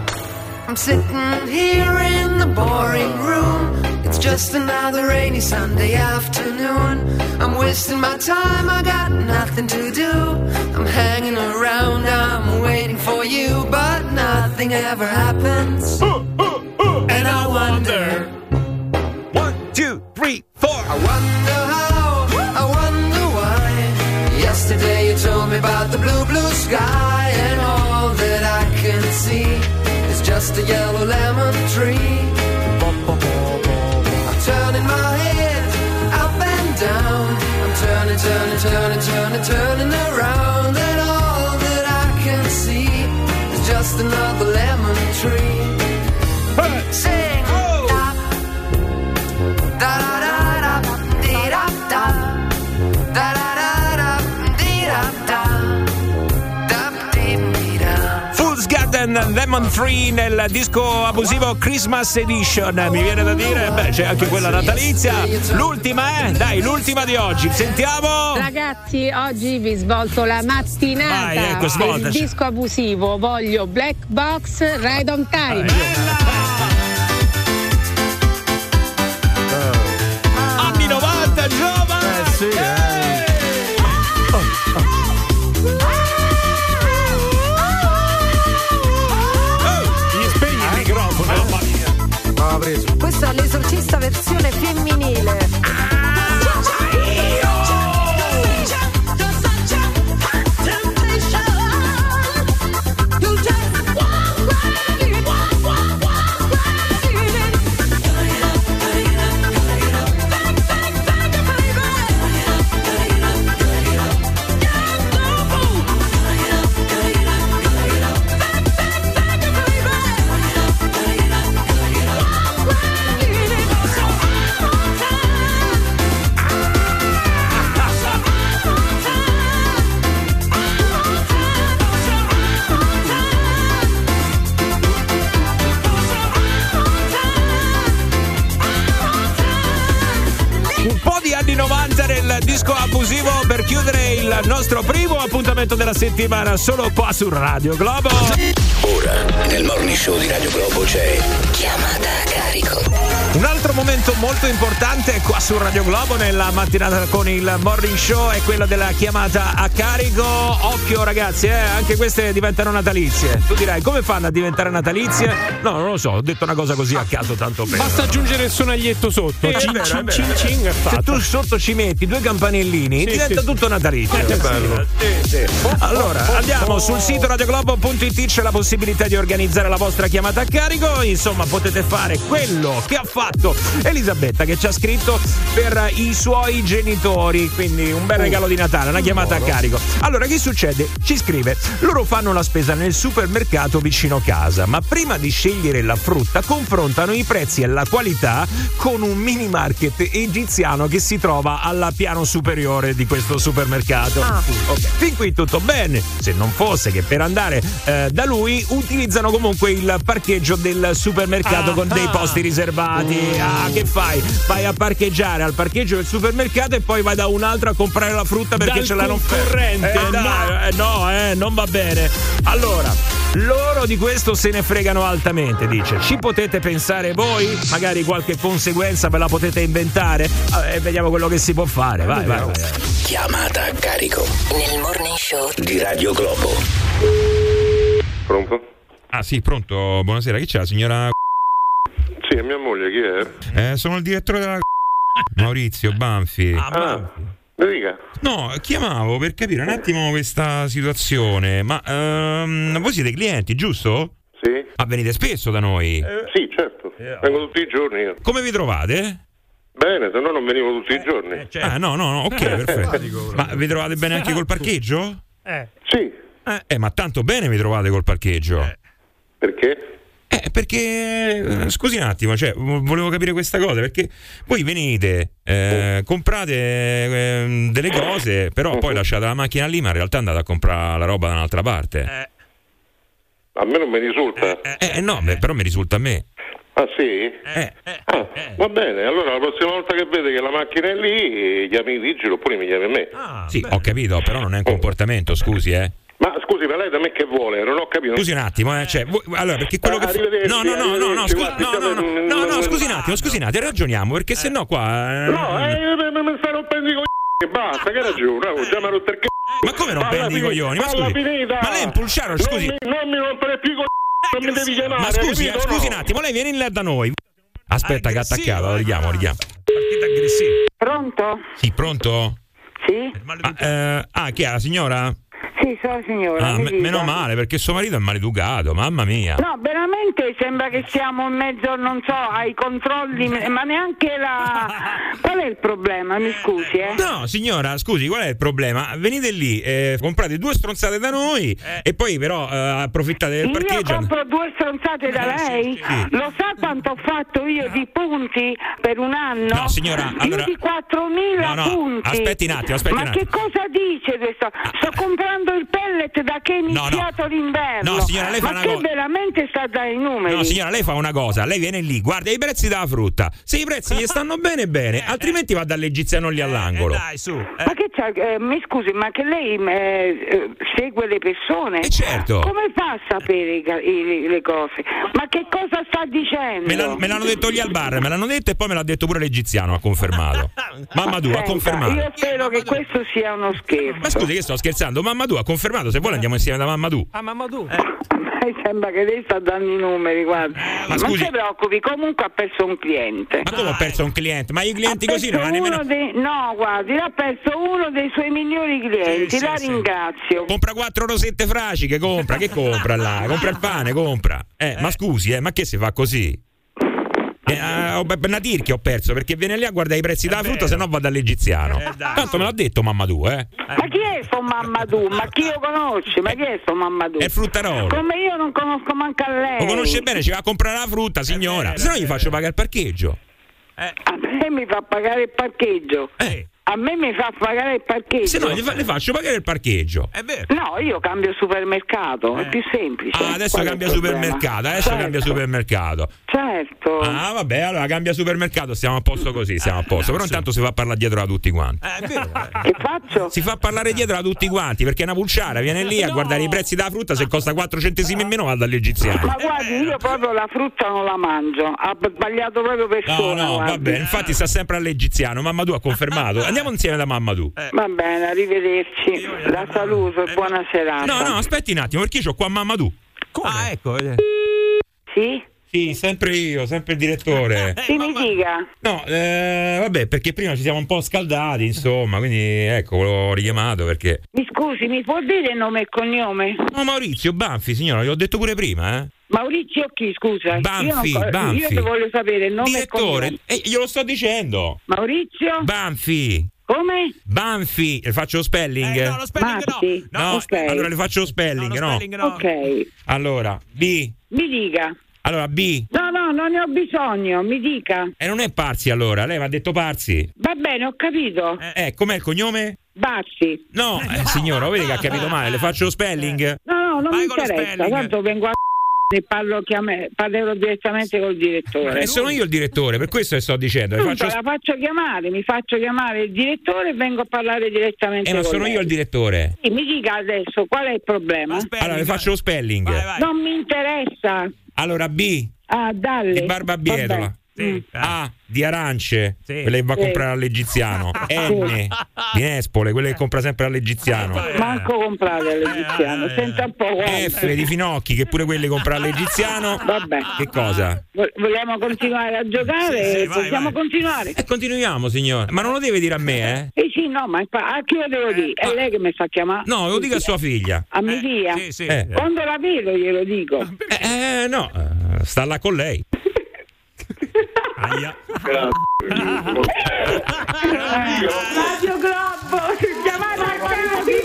I'm sitting here in the boring room. It's just another rainy Sunday afternoon. I'm wasting my time, I got nothing to do. I'm hanging around, I'm waiting for you, but nothing ever happens. Garden Lemon Tree nel disco abusivo Christmas Edition. Mi viene da dire, beh, c'è anche quella natalizia. L'ultima, eh? Dai, l'ultima di oggi. Sentiamo. Ragazzi, oggi vi svolto la mattinata. Vai, ecco, svoltaci. il disco abusivo voglio Black Box Ride on Time. Anni appuntamento della settimana solo qua su Radio Globo. Ora, nel morning show di Radio Globo c'è chiamata. Un altro momento molto importante qua su Radio Globo nella mattinata con il morning show è quello della chiamata a carico. Occhio ragazzi, eh, anche queste diventano natalizie. Tu dirai come fanno a diventare natalizie? No, non lo so, ho detto una cosa così a caso tanto per. Basta aggiungere il sonaglietto sotto. È Cin, cin, cin, è cin, è Se fatta. tu sotto ci metti due campanellini, Sì, diventa sì. tutto natalizio. Eh, che bello. Sì, sì. Allora, andiamo sul sito radioglobo.it, c'è la possibilità di organizzare la vostra chiamata a carico. Insomma, potete fare quello che ha fatto Elisabetta, che ci ha scritto per i suoi genitori. Quindi un bel regalo di Natale, una chiamata a carico. Allora, che succede? Ci scrive: loro fanno la spesa nel supermercato vicino casa, ma prima di scegliere la frutta confrontano i prezzi e la qualità con un mini market egiziano che si trova al piano superiore di questo supermercato. Ok, Fin qui tutto bene. Se non fosse che per andare eh, da lui utilizzano comunque il parcheggio del supermercato Ah, con dei ah. posti riservati. Ah, che fai? Vai a parcheggiare al parcheggio del supermercato e poi vai da un altro a comprare la frutta perché Dal ce l'hanno concorrente, Eh, dai, eh, no, eh, non va bene. Allora, loro di questo se ne fregano altamente, dice. Ci potete pensare voi? Magari qualche conseguenza ve la potete inventare? Eh, vediamo quello che si può fare. Vai, vai, vai. Chiamata a carico Nel morning show di Radio Globo. Pronto? Ah sì, pronto, buonasera, chi c'è la signora? Sì, è mia moglie, chi è? Eh, sono il direttore della Maurizio Banfi. Ah, mi dica. No, chiamavo per capire un attimo questa situazione, ma ehm, voi siete clienti, giusto? Sì. Ah, venite spesso da noi? Sì, certo. Vengo tutti i giorni io. Come vi trovate? Bene, se no non venivo tutti i giorni. Ah, no, no, no, ok, perfetto. Ma vi trovate bene anche col parcheggio? Sì. Eh, ma tanto bene vi trovate col parcheggio. Perché? Eh, perché eh, scusi un attimo, cioè, vo- volevo capire questa cosa, perché voi venite, eh, comprate eh, delle cose, però poi lasciate la macchina lì, ma in realtà andate a comprare la roba da un'altra parte. A me non mi risulta. Eh, no, beh, però mi risulta a me. Ah sì? Ah, va bene, allora la prossima volta che vede che la macchina è lì, chiami Vigilo oppure mi chiami a me. Sì, ho capito, però non è un comportamento, scusi, eh. Ma scusi, ma lei da me che vuole? Non ho capito. Scusi un attimo, eh, cioè, voi- allora, perché quello che fa- Arrivederci, No, no, no, no, no, scusi, guardi, no, no, no, siamo- no, no, scusi un attimo, scusi un attimo, ragioniamo, perché se no qua... eh, No, eh, mi- mi sta rompendo i coglioni, basta, che ragione, oh, già mi ha rotto il c***o. Ma come rompendo Falla i coglioni? Ma scusi, finita. ma lei è un pulciaro, scusi. Non mi, non mi rompere più i coglioni, non mi devi chiamare, Ma scusi, eh, capito, scusi no? un attimo, lei viene in là da noi. Aspetta che ha attaccato, lo richiamo, lo richiamo. Partita aggressiva. Pronto? Sì, pronto? Sì? Ah, eh, ah, chi è la signora? Sì, sono signora. Ah, dica. meno male, perché suo marito è maleducato, mamma mia. No, veramente sembra che siamo in mezzo, non so, ai controlli, ma neanche la... Qual è il problema? Mi scusi, eh? No, signora, scusi, qual è il problema? Venite lì, eh, comprate due stronzate da noi e poi però eh, approfittate del Io parcheggio. compro due stronzate da lei? sì. Lo sa quanto ho fatto io di punti per un anno? No, signora, allora- Più di 4.000 No, no, punti. aspetti un attimo, aspetti Ma un che attimo. cosa dice questo? Sto comprando il pellet da che è no. iniziato l'inverno. No, signora, lei fa Ma una che cosa- veramente sta dai numeri? No, signora, lei fa una cosa, lei viene lì, guarda i prezzi della frutta. Se i prezzi gli stanno bene, bene, altrimenti va dall'egiziano lì all'angolo. Dai, su. Ma che c'ha, eh, mi scusi, ma che lei eh, eh, segue le persone? certo. Come fa a sapere i i- le cose? Ma che cosa sta dicendo? Me, l'hanno- me l'hanno detto lì al bar, me l'hanno detto e poi me l'ha detto pure l'egiziano, ha confermato. Mamma tu, ha confermato. Io spero che questo sia uno scherzo. Ma scusi che sto scherzando, mamma tu ha confermato, se vuole andiamo insieme da mamma tu. Ah, mamma tu. Mi sembra che lei sta dando i numeri, guarda. ma non si preoccupi, comunque ha perso un cliente. Ma come ho perso un cliente? Ma i clienti Ha così non hanno nemmeno... dei- No, guardi, ha perso uno dei suoi migliori clienti, la ringrazio. Compra quattro rosette fraciche, compra, che compra là? Compra il pane, compra. Eh, ma scusi, eh, ma che si fa così? Eh, ah, ho- una tirchia ho perso perché viene lì a guardare i prezzi della frutta, se no va dall'egiziano. Tanto me l'ha detto mamma tu, eh. Ma chi è sto Mammadou? Ma chi lo conosce? Ma chi è sto Mammadou? È il fruttarolo. Come io non conosco manco a lei. Lo conosce bene, ci va a comprare la frutta, signora. Se no gli faccio pagare il parcheggio. A me mi fa pagare il parcheggio. A me mi fa pagare il parcheggio. Eh. Se no gli fa- le faccio pagare il parcheggio. È vero. No, io cambio supermercato, è più semplice. Ah, adesso Qual cambia supermercato, adesso Certo, cambia supermercato. Certo. Ah, vabbè, allora cambia supermercato, stiamo a posto così, stiamo a posto. Però intanto si fa parlare dietro da tutti quanti. Eh, è vero. Che faccio? Si fa parlare dietro da tutti quanti perché è una pulciara, viene lì a guardare i prezzi della frutta, se costa 4 centesimi in meno va dall'egiziano. Ma guardi, io proprio la frutta non la mangio. Ha sbagliato proprio No, persona. no, va guardi. bene, infatti sta sempre all'egiziano. Mamma tu ha confermato. Andiamo insieme da mamma tu. Va bene, arrivederci. La saluto e buona serata. No, no, aspetti un attimo, perché io ho qua mamma tu. Ah, ecco. eh. Sì? Sì, sempre io, sempre il direttore. Sì, mi dica. No, eh, vabbè, perché prima ci siamo un po' scaldati, insomma, quindi ecco, l'ho richiamato perché. Mi scusi, mi può dire nome e cognome? No, Maurizio Banfi, signora, gliel'ho detto pure prima, eh. Maurizio chi, scusa? Banfi, io, non Banfi. io voglio sapere il nome Direttore, e eh, glielo sto dicendo. Maurizio? Banfi. Come? Banfi, le faccio lo spelling? Eh, no, lo spelling Matti? no. No, ok. allora le faccio lo spelling, no? spelling no. Ok, Allora, B. mi dica. Allora, B. No, no, non ne ho bisogno, mi dica. E non è Parsi allora, lei mi ha detto Parsi. Va bene, ho capito. Eh, com'è il cognome? Bassi. No, eh, signora, vedi che ha capito male, le faccio lo spelling? No, no, non Vai mi lo interessa. Tanto vengo a e parlo chiame- parlerò direttamente col direttore. E sono io il direttore, per questo che sto dicendo. Le Dunque, faccio... la faccio chiamare, mi faccio chiamare il direttore e vengo a parlare direttamente Eh, ma con sono lei. io il direttore. Sì, mi dica adesso qual è il problema? Allora, le faccio lo spelling. Vai, vai. Non mi interessa. Allora, B. Ah, dalle. Di barbabietola. Sì. A di arance, Sì. quelle che va a Sì. comprare all'egiziano. N di Nespole, quelle che compra sempre all'egiziano. Manco comprare all'egiziano, senta un po' guarda. F di Finocchi, che pure quelle compra all'egiziano. Vabbè. Che cosa? Vo- Vogliamo continuare a giocare? Sì, sì, vai, Possiamo vai. continuare? E continuiamo, signore. Ma non lo deve dire a me, eh? Eh sì, no, ma infa- a chi lo devo dire? È lei che mi sta chiamando? No, lo dica a sua figlia. A mia figlia? Sì, sì. Eh. Quando la vedo glielo dico. Eh, eh, no, eh, sta là con lei. Aia. Radio Globo, chiamate a casa di.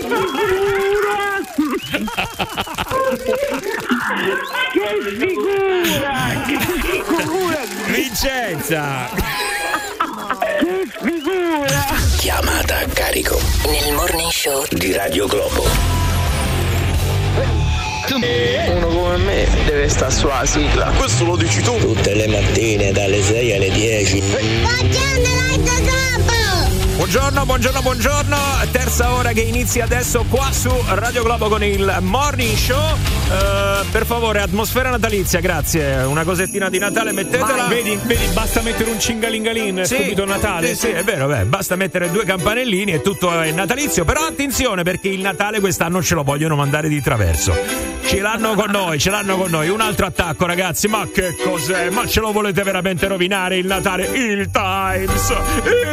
Che figura! Che figura! Vincenza! Che figura! Chiamata a carico Nel morning show di Radio Globo. Me deve stare sulla sigla. Questo lo dici tu. Tutte le mattine dalle 6 alle 10. Buongiorno, buongiorno, buongiorno. Terza ora che inizia adesso qua su Radio Globo con il Morning Show. Eh, per favore, atmosfera natalizia, grazie. Una cosettina di Natale, mettetela. Vedi, vedi, basta mettere un cingalingalin, Sì, subito Natale. Sì, sì, è vero, beh, basta mettere due campanellini e tutto è natalizio. Però attenzione perché il Natale quest'anno ce lo vogliono mandare di traverso. Ce l'hanno con noi, ce l'hanno con noi. Un altro attacco, ragazzi. Ma che cos'è? Ma ce lo volete veramente rovinare il Natale? Il Times!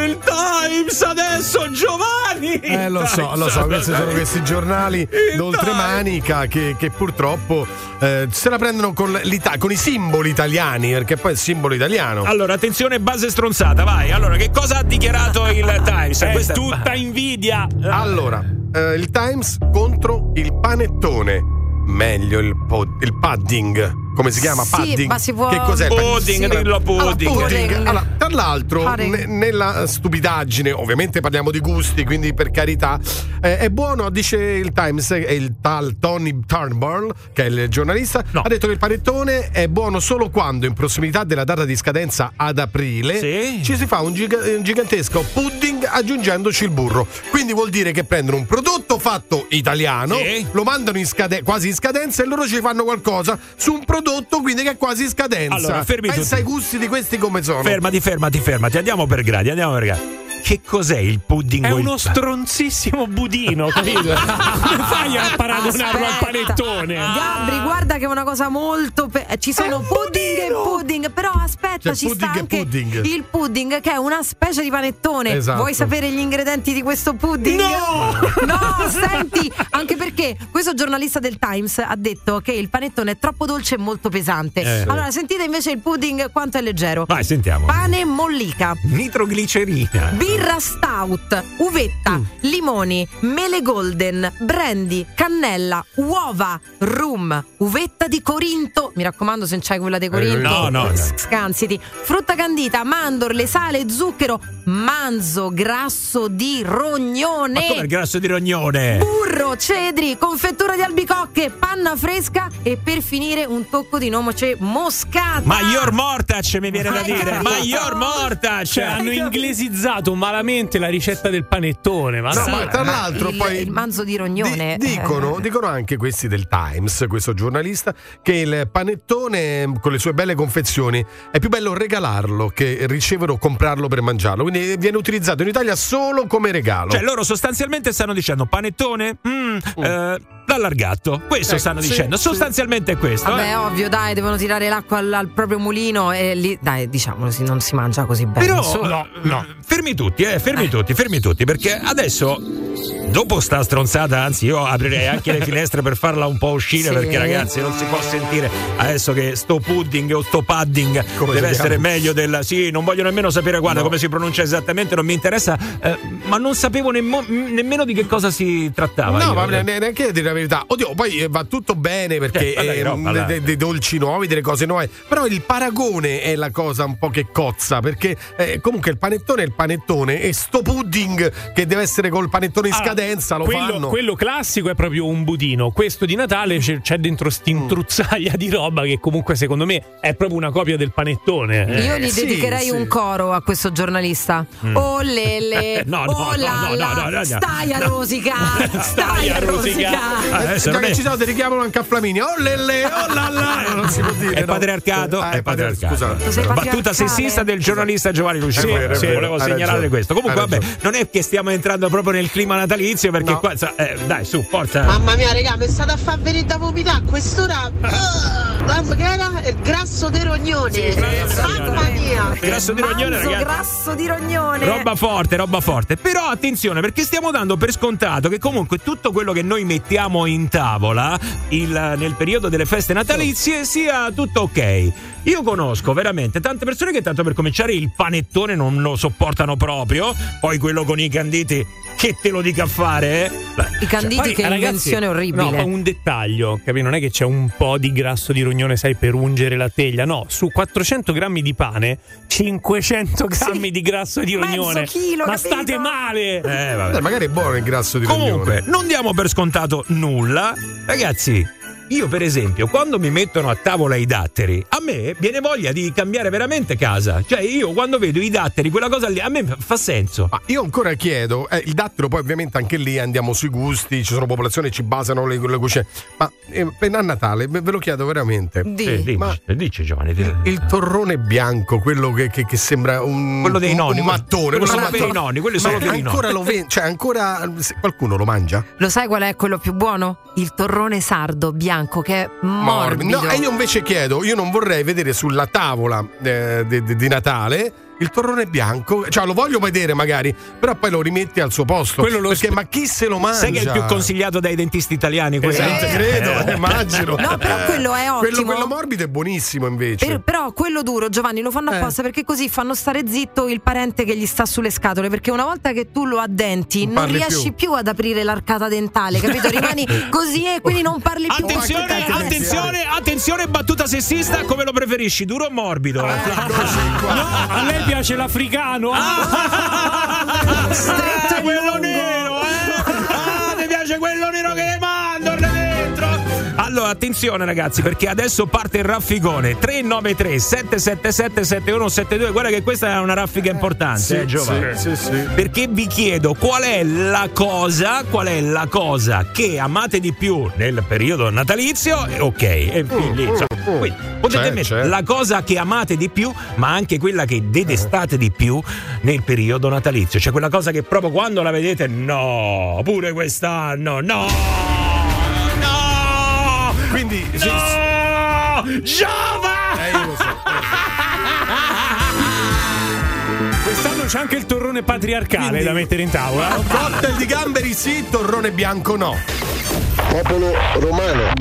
Il Times adesso, Giovanni! Eh, lo so, lo so, questi sono questi giornali d'oltremanica che, che purtroppo eh, se la prendono con, con i simboli italiani, perché poi è il simbolo italiano. Allora, attenzione, base stronzata, vai. Allora, che cosa ha dichiarato il Times? È Questa tutta invidia. Allora, eh, il Times contro il panettone. Meglio il, pod- il padding. Come si chiama? Sì, padding. ma si può- Che cos'è? Pudding, padding? dillo Allora, pudding. pudding. Pudding. Allora, tra l'altro, Pudding. ne- nella stupidaggine, ovviamente parliamo di gusti, quindi per carità, eh, è buono, dice il Times, e il tal Tony Turnbull, che è il giornalista, ha detto che il panettone è buono solo quando in prossimità della data di scadenza ad aprile Sì. ci si fa un, giga- un gigantesco pudding aggiungendoci il burro. Quindi vuol dire che prendono un prodotto fatto italiano, Sì. lo mandano in scade- quasi in scadenza e loro ci fanno qualcosa su un prodotto quindi che è quasi scadenza. Allora, fermi Pensa tutti. ai gusti di questi come sono. Fermati, fermati, fermati. Andiamo per gradi, andiamo per gradi. Che cos'è il pudding? È o il- uno stronzissimo budino, capito? Come fai a paragonarlo al panettone? Gabri, guarda che è una cosa molto. pe- ci sono pudding e pudding, però aspetta, C'è ci sta pudding e anche pudding. il pudding che è una specie di panettone. Esatto. Vuoi sapere gli ingredienti di questo pudding? No! No, senti, anche perché questo giornalista del Times ha detto che il panettone è troppo dolce e molto pesante. Eh. Allora, sentite invece il pudding quanto è leggero. Vai, sentiamo. Pane mollica. Nitroglicerina. Birra stout, uvetta, limoni, mele golden, brandy, cannella, uova, rum, uvetta di Corinto. Mi raccomando, se non c'hai quella di Corinto, no, no, no. scansiti. Frutta candita, mandorle, sale, zucchero, manzo, grasso di rognone. Ma come il grasso di rognone? Burro, cedri, confettura di albicocche, panna fresca e per finire un tocco di noce moscata. Maior Mortac mi viene da dire. capito? Maior Mortac. Cioè, hanno inglesizzato malamente la ricetta del panettone. Ma No, sai- ma tra l'altro il, poi il manzo di rognone. Di- dicono, eh. dicono anche questi del Times, questo giornalista, che il panettone con le sue belle confezioni è più bello regalarlo che ricevere o comprarlo per mangiarlo. Quindi viene utilizzato in Italia solo come regalo. Cioè, loro sostanzialmente stanno dicendo panettone mm, eh, d'allargato. Questo Ecco, stanno sì, dicendo. sì. Sostanzialmente è questo. Vabbè, eh. ovvio, dai, devono tirare l'acqua al, al proprio mulino e lì, dai, diciamolo, si- non si mangia così bene. Però, Su. no, no, fermi tutti, eh, fermi tutti, fermi tutti, perché adesso, dopo sta stronzata, anzi, io aprirei anche le finestre per farla un po' uscire, Sì. perché ragazzi, non si può sentire adesso che sto pudding o sto padding Come deve essere chiama? meglio del. Sì, non voglio nemmeno sapere, guarda, No. come si pronuncia esattamente, non mi interessa, eh, ma non sapevo nemmo- nemmeno di che cosa si trattava. No, io. ma ne- neanche dire verità. Oddio, poi eh, va tutto bene perché Eh, vabbè, eh, roba, de- là. de- dei dolci nuovi, delle cose nuove. Però il paragone è la cosa un po' che cozza. Perché eh, comunque il panettone è il panettone e sto pudding che deve essere col panettone in Ah, scadenza lo quello, fanno. quello classico è proprio un budino. Questo di Natale c'è, c'è dentro st'intruzzaglia di roba che comunque secondo me è proprio una copia del panettone. eh. Io gli sì, dedicherei sì. un coro a questo giornalista. Oh lele, No, no, oh no, la no, no, no, no, no. stai a rosicare, stai a rosicare. Adesso Già non che è- ci sono, dedichiamolo anche a Flaminia. Oh lelle, oh la la. Non si può dire. È no. patriarcato, Ah, è patriarcato. Scusate. Tu sei Battuta sessista del giornalista Giovanni. È vero, è Sì, vero, volevo segnalare ragione. questo. Comunque, vabbè, non è che stiamo entrando proprio nel clima natalizio, perché No. qua. sa- eh, dai, su, forza. Mamma mia, raga, mi state a far venire da vomitare a quest'ora. Ah, che era? Il grasso dei rognoni. Mamma mia. Grasso di rognone, ragazzi. grasso di rognone. Roba forte, roba forte. Però attenzione, perché stiamo dando per scontato che comunque tutto quello che noi mettiamo in tavola il- nel periodo delle feste natalizie sia tutto ok. Io conosco veramente tante persone che tanto per cominciare il panettone non lo sopportano proprio, poi quello con i canditi che te lo dica a fare? eh? I canditi Poi, che ragazzi, invenzione orribile. No, un dettaglio, capi? Non è che c'è un po' di grasso di rognone, sai, per ungere la teglia. No, su 400 grammi di pane, 500 grammi di grasso di Mezzo rognone. chilo, ma capito? state male! Eh, vabbè. Eh, magari è buono il grasso di Comunque, rognone. non diamo per scontato nulla. Ragazzi, io per esempio, quando mi mettono a tavola i datteri, a me viene voglia di cambiare veramente casa. Cioè, io quando vedo i datteri, quella cosa lì, a me fa senso. Ma io ancora chiedo, eh, il dattero poi ovviamente anche lì andiamo sui gusti, ci sono popolazioni che ci basano le, le cucine, ma eh, per a Natale ve lo chiedo veramente. Di. Eh, dici, Ma- dici, Giovanni. di- Il torrone bianco, quello che, che- che sembra un, Quello dei un- nonni, un quello- mattone, quello solo mattone. per i nonni, quello solo per i ancora nonni. lo ven- cioè ancora se- qualcuno lo mangia? Lo sai qual è quello più buono? Il torrone sardo bianco che è morbido. No, e io invece chiedo, io non vorrei vedere sulla tavola eh, di- di Natale il torrone bianco, cioè lo voglio vedere magari, però poi lo rimetti al suo posto. Quello lo perché sp- ma chi se lo mangia? Sai che è il più consigliato dai dentisti italiani? quello? Esatto, credo, Eh. immagino. No, però quello è ottimo. Quello, quello morbido è buonissimo invece. Per- però quello duro, Giovanni, lo fanno Eh. apposta perché così fanno stare zitto il parente che gli sta sulle scatole. Perché una volta che tu lo addenti, Non non riesci più. più. ad aprire l'arcata dentale, capito? Rimani così e quindi non parli più. Attenzione, cazzo, attenzione, attenzione, battuta sessista, come lo preferisci, duro o morbido? Ah, No, a lei piace l'africano. Ah, quello nero, eh? Ah, ti piace quello nero che là dentro? Allora, attenzione ragazzi, perché adesso parte il raffigone 393 777 7172. Guarda che questa è una raffica importante, eh, Giovanni. sì, sì, sì. Perché vi chiedo qual è la cosa, qual è la cosa che amate di più nel periodo natalizio? Eh, Ok, e fin lì, insomma, quindi potete C'è, mettere c'è. la cosa che amate di più, ma anche quella che detestate di più nel periodo natalizio. Cioè quella cosa che proprio quando la vedete, no, pure quest'anno, no, no, Quindi no, Giova! eh, io lo so. Quest'anno c'è anche il torrone patriarcale Quindi- da mettere in tavola. Cocktail di gamberi sì, torrone bianco no. Popolo romano,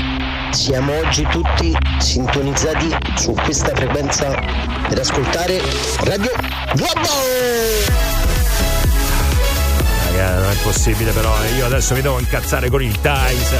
siamo oggi tutti sintonizzati su questa frequenza per ascoltare Radio Globo! Non è possibile però, eh. io adesso mi devo incazzare con il Times,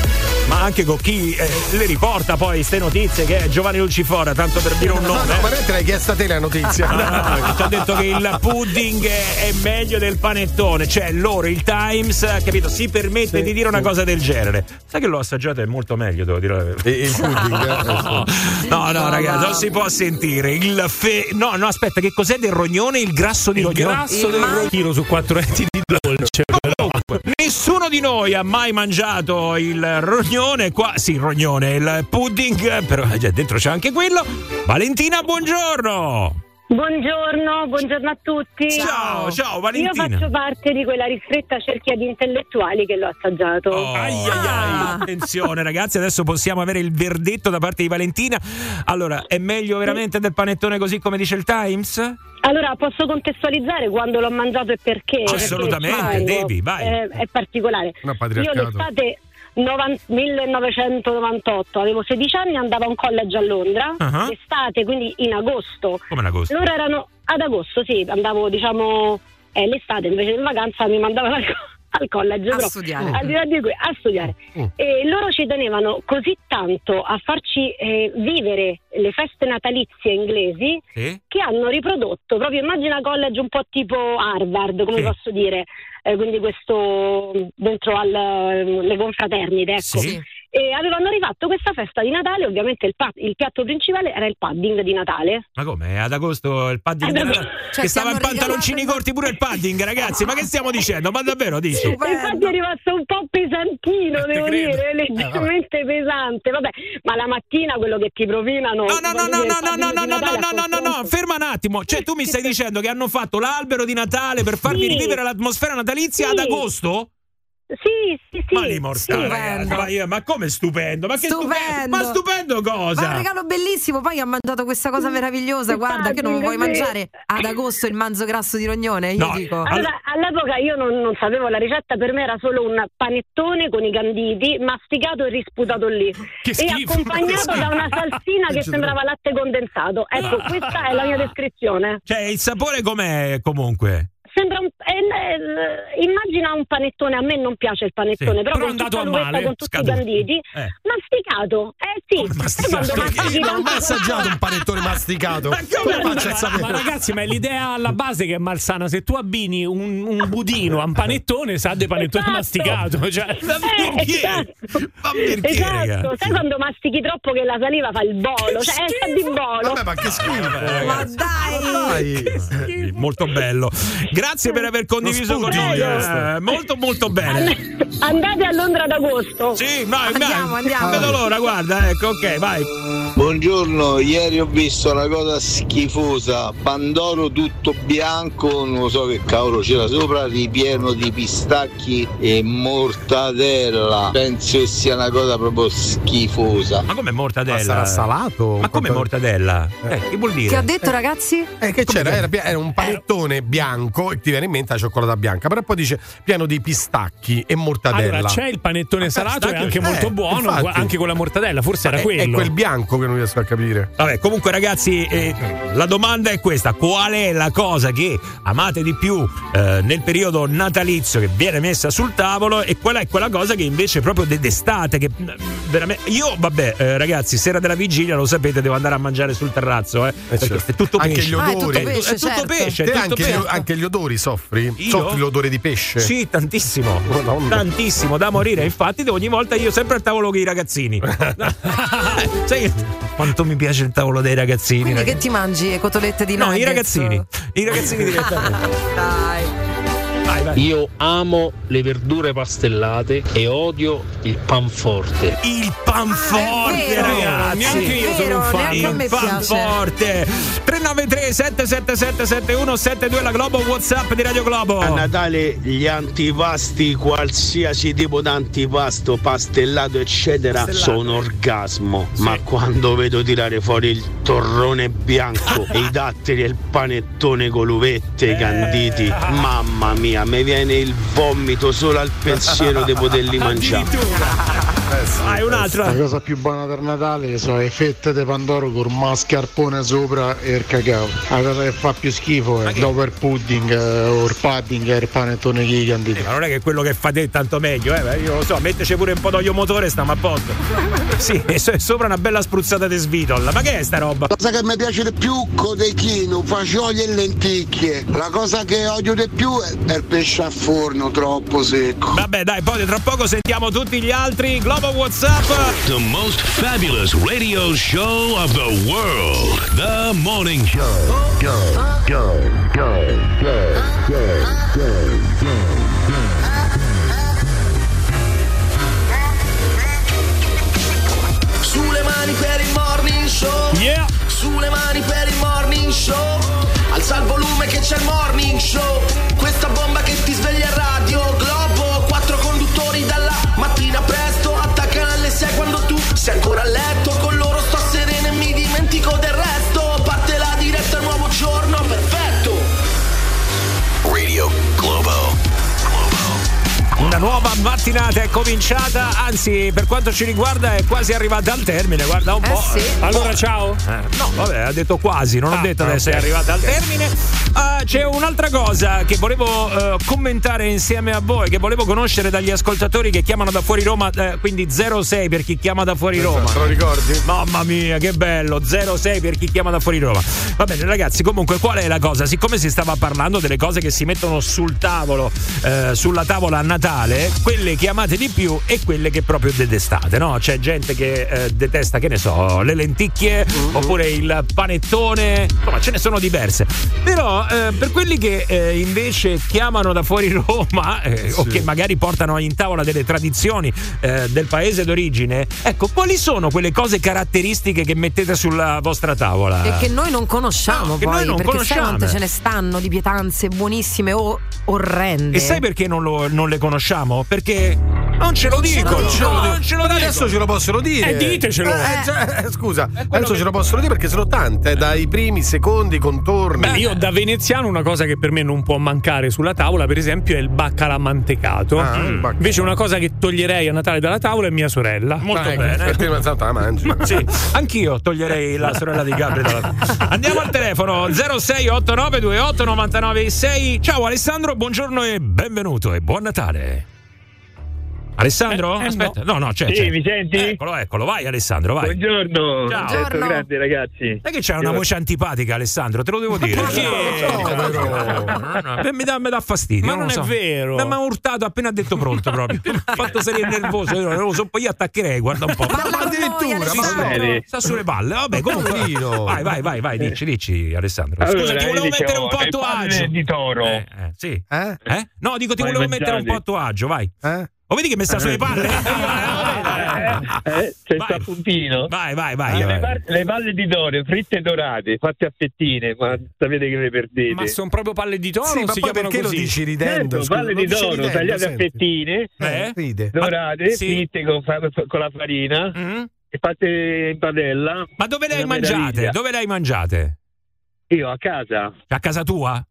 ma anche con chi eh, le riporta poi ste notizie che è Giovanni Lucifora, tanto per dire un No, nome. no, ma non te l'hai chiesta a te la notizia. Ah, no, ti ho detto che il pudding è meglio del panettone, cioè loro, il Times, capito, si permette Sì, di dire una sì. cosa del genere. Sai che l'ho assaggiato è molto meglio, devo dire. E- il pudding, eh, No, no, no, ragazzi, non si può sentire il fe... No, no, aspetta, che cos'è del rognone? Il grasso di Il rognone? grasso del rognino su quattro etti dolce. però. Nessuno di noi ha mai mangiato il rognone qua, sì, il rognone, il pudding, però eh, dentro c'è anche quello. Valentina, buongiorno. Buongiorno, buongiorno a tutti. Ciao, ciao, Valentina. Io faccio parte di quella ristretta cerchia di intellettuali che l'ho assaggiato. Oh, ai, ai, ai. Attenzione ragazzi, adesso possiamo avere il verdetto da parte di Valentina. Allora, è meglio veramente del panettone così come dice il Times? Allora, posso contestualizzare quando l'ho mangiato e perché? Perché Assolutamente, sai, devi, vai. È, è particolare. Una Io l'estate novan- 1998 avevo 16 anni, andavo a un college a Londra, Ah. l'estate, quindi in agosto. Come in agosto? Loro erano ad agosto, sì, andavo diciamo eh, l'estate invece di vacanza mi mandavano al, al college A però, studiare. al di là di que- a studiare. Mm. E loro ci tenevano così tanto a farci eh, vivere le feste natalizie inglesi Sì? che hanno riprodotto proprio immagina college un po' tipo Harvard, come Sì. posso dire, eh, quindi questo dentro alle confraternite, ecco. Sì. E avevano rifatto questa festa di Natale, ovviamente il, pa- il piatto principale era il pudding di Natale. Ma come? Ad agosto il padding Eh, della- proprio- Cioè, che stava in pantaloncini corti pure il padding, ragazzi. Ma che stiamo dicendo? Ma davvero dici? Infatti è rimasto un po' pesantino, Eh, te devo credo. dire, leggermente pesante. Vabbè, ma la mattina quello che ti propinano. No, no, no, no, no, no, no, di no, no, Natale no, no, no, no, ferma un attimo. Cioè, tu mi stai dicendo che hanno fatto l'albero di Natale per farvi Sì. rivivere l'atmosfera natalizia Sì. ad agosto? Sì, sì, sì. Ma li mortali, Stupendo. ragazzi. Ma, io- ma come stupendo? Ma che stupendo? Stupendo. Ma stupendo Ma cosa? un regalo bellissimo, poi ha mangiato questa cosa meravigliosa, guarda che non vuoi mangiare ad agosto il manzo grasso di rognone, io No. dico. Allora, all'epoca io non, non sapevo la ricetta, per me era solo un panettone con i canditi masticato e risputato lì Che e schifo, accompagnato che schifo. da una salsina che sembrava latte condensato. Ecco, questa è la mia descrizione. Cioè, il sapore com'è comunque? Sembra un, eh, immagina un panettone, a me non piace il panettone, Sì, però, però è con andato a male, con tutti scaduto. i canditi, Eh. masticato. Eh sì, mastichi Io non ho mai assaggiato un panettone masticato. Ma, Come ma- sapere? ma ragazzi, ma è l'idea alla base che è malsana. Se tu abbini un, un budino a un panettone, sa di panettone masticato. Cioè, Eh, esatto. esatto. sai quando mastichi troppo che la saliva fa il bolo, cioè eh, sa di bolo. Vabbè, ma che schifo. Ma dai! Molto bello. Grazie per aver condiviso con noi. eh, molto molto bene. Andate a Londra ad agosto. Sì, vai, Andiamo, vai. andiamo. Vedo l'ora, guarda, ecco, ok, vai. Buongiorno, ieri ho visto una cosa schifosa, Pandoro tutto bianco, non so che cavolo c'era sopra, ripieno di pistacchi e mortadella. Penso che sia una cosa proprio schifosa. Ma come mortadella? Ma sarà salato? Ma come mortadella? Eh, che vuol dire? Che ha detto ragazzi? Eh, che c'era? Era, era un panettone bianco e ti viene in mente la cioccolata bianca, però poi dice pieno di pistacchi e mortadella. allora c'è il panettone salato, è anche Eh, molto buono, infatti. anche con la mortadella. Forse era È- quello. È quel bianco che non riesco a capire. Vabbè, comunque ragazzi, eh, la domanda è questa: qual è la cosa che amate di più eh, nel periodo natalizio che viene messa sul tavolo e qual è quella cosa che invece proprio de- d'estate che mm, veramente io vabbè, eh, ragazzi, sera della vigilia lo sapete, devo andare a mangiare sul terrazzo, eh, perché certo. è tutto Anche pesce. gli odori. È tu- è tutto pesce, è tutto anche, pesce. gli, anche gli odori soffri? Io? Soffri l'odore di pesce? Sì, tantissimo. Tantissimo da morire. Infatti, ogni volta io sempre al tavolo con i ragazzini. Sai che- quanto mi piace il tavolo dei ragazzini? Quindi che ragazzi. ti mangi? Cotolette di No, i nuggets? ragazzini. I ragazzini direttamente. Dai. Io amo le verdure pastellate e odio il panforte. Il panforte, vero, ragazzi. neanche io sono un fan. Il panforte. 393 777 7172 la Globo WhatsApp di Radio Globo. A Natale gli antipasti, qualsiasi tipo di antipasto, pastellato eccetera, Pastellato. sono orgasmo. Ma quando vedo tirare fuori il torrone bianco e i datteri e il panettone con l'uvette e i canditi, mamma mia, mi viene il vomito solo al pensiero di poterli mangiare. Hai un altro? La cosa più buona per Natale sono le fette di pandoro con mascarpone sopra e il cacao. La cosa che fa più schifo è dopo il pudding eh, o il pudding e il panettone i canditi. Ma non è che quello che fa te è tanto meglio, eh? Io lo so, metteci pure un po' d'olio motore e stiamo a posto. Sì, e so- sopra una bella spruzzata di svitol. Ma che è sta roba? La cosa che mi piace di più cotechino, fagioli e lenticchie. La cosa che odio di più è è il pesce a forno troppo secco. Vabbè, dai, poi tra poco sentiamo tutti gli altri. Globo WhatsApp. The most fabulous radio show of the world. The Morning Show. Go, go, go, go, go, go, Sulle mani per il morning show. Yeah. Sulle mani per il morning show. Alza il volume che c'è il morning show. Questa bomba che ti sveglia a radio Globo. Sei ancora a nuova mattinata è cominciata, anzi, per quanto ci riguarda, è quasi arrivata al termine. Guarda un po'. sì. Allora, ciao. Eh, no, vabbè, ha detto quasi, non ho Ah, detto adesso è arrivata al termine. Ah, c'è un'altra cosa che volevo eh, commentare insieme a voi, che volevo conoscere dagli ascoltatori che chiamano da fuori Roma, eh, quindi 06 per chi chiama da fuori Roma. Te lo ricordi? Mamma mia, che bello! 06 per chi chiama da fuori Roma. Va bene, ragazzi, comunque, qual è la cosa? Siccome si stava parlando delle cose che si mettono sul tavolo, eh, sulla tavola a Natale, quelle che amate di più e quelle che proprio detestate, no? C'è gente che eh, detesta, che ne so, le lenticchie oppure il panettone, insomma, ce ne sono diverse. Però, eh, per quelli che eh, invece chiamano da fuori Roma eh, o che magari portano in tavola delle tradizioni eh, del paese d'origine, ecco, quali sono quelle cose caratteristiche che mettete sulla vostra tavola? E che noi non conosciamo No, che poi, noi non perché conosciamo. sai quante ce ne stanno di pietanze buonissime o orrende. E sai perché non, lo- non le conosciamo? Perché Non ce lo dico, Non ce lo dico. non ce lo Ma dico. adesso ce lo possono dire. Eh, ditecelo. Eh, cioè, eh, scusa, adesso che- ce lo possono dire perché sono tante, eh, dai primi, secondi, contorni. Beh, io da veneziano una cosa che per me non può mancare sulla tavola, per esempio, è il baccalà mantecato. Ah, il baccalà. Invece una cosa che toglierei a Natale dalla tavola è mia sorella. Molto Dai, bene. Per prima santa la mangi. Sì, anch'io toglierei la sorella di Gabri dalla... Andiamo al telefono 068928 996. Ciao Alessandro, buongiorno e benvenuto e buon Natale. Alessandro? Eh, eh, Aspetta, no, no, c'è. Sì, c'è. mi senti? Eccolo, eccolo, vai Alessandro, vai. Buongiorno, Ciao. Certo, grande ragazzi. Sai che c'è una voce antipatica, Alessandro, te lo devo dire. perché? No, no, no, mi, dà, mi dà fastidio. Ma io non lo è so. vero. Mi ha urtato appena ha detto pronto proprio. Mi ha fatto salire nervoso. Io non lo so, poi io attaccherei, guarda un po'. Parla noi, Alessandro. bene. Sta sulle palle. Vabbè, comunque. Vai, vai, vai, vai, dici, dici, Alessandro. Allora, Scusa, ti io volevo dicevo, mettere un po' a tuo palle agio. di toro. Eh, eh, sì. Eh? Eh? No, dico, ti volevo mettere un po' a tuo agio, vai. Eh? O vedi che mi sta sulle palle? Eh, c'è Vai. sta puntino. Vai, vai, vai. Ah, vai. le, le palle di toro fritte e dorate, fatte a fettine, ma sapete che le perdete. Ma sono proprio palle di toro Sì, ma si poi perché lo così? dici ridendo? Certo, palle lo di toro ridendo, tagliate a senti. fettine, Eh? Dorate, sì. fritte con, fa- con la farina Mm? e fatte in padella. Ma dove le hai mangiate? meraviglia. Dove le hai mangiate? Io a casa, A casa tua?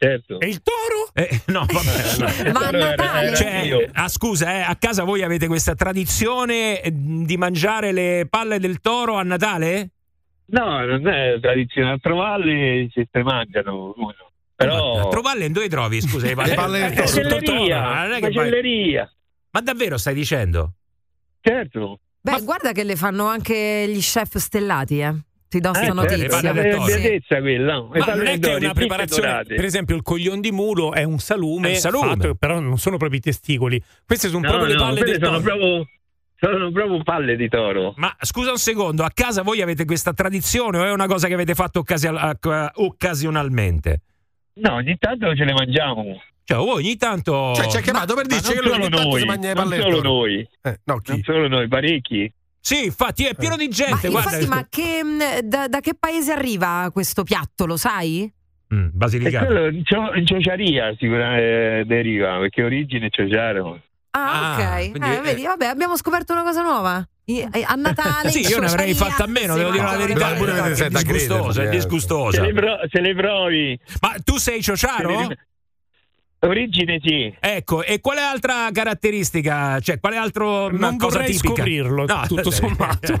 Certo. E il toro? Eh, no, vabbè. Ma a Natale? Cioè, io. ah, scusa, eh, a casa voi avete questa tradizione eh, di mangiare le palle del toro a Natale? No, non è tradizionale, a trovarle si mangiano. uno. Però... A Trovalle dove trovi? Scusa, le palle, Le palle del Eh, toro. il toro, Macelleria, non è che macelleria, Ma davvero stai dicendo? certo. Beh, guarda che le fanno anche gli chef stellati, eh. Ti do sta Eh, certo, le notizia. palle È toro. beatezza quella. Le Ma palle non è del che una preparazione, per esempio il coglion di mulo è un salume, È un salume. fatto- però non sono proprio i testicoli. Queste sono No, proprio le no, palle quelle del sono toro. proprio, sono proprio palle di toro. Ma scusa un secondo, a casa voi avete questa tradizione o è una cosa che avete fatto occasi- eh, occasionalmente? No, ogni tanto ce le mangiamo. Cioè, voi ogni tanto. Cioè, ci ha chiamato per dirci che non lui ogni tanto si noi, mangia le non palle del solo noi, Eh, no, chi? non solo noi, parecchi. Sì, infatti è pieno di Ma gente. guarda. infatti, ma che, mh, da, da che paese arriva questo piatto, lo sai? Mm, Basilicata. quello in Cio- in ciociaria sicuramente deriva, perché origine ciociaro. Ah, Ah, ok. quindi, Eh, eh. vedi, vabbè, abbiamo scoperto una cosa nuova. I- eh, A Natale. Sì, io ne avrei fatta a meno, sì, devo dire la verità. Pure è disgustosa, è disgustosa. Se le, pro- se le provi. Ma tu sei ciociaro? Origine sì. Ecco, e quale altra caratteristica, cioè quale altro Non cosa vorrei tipica? scoprirlo, tutto sommato.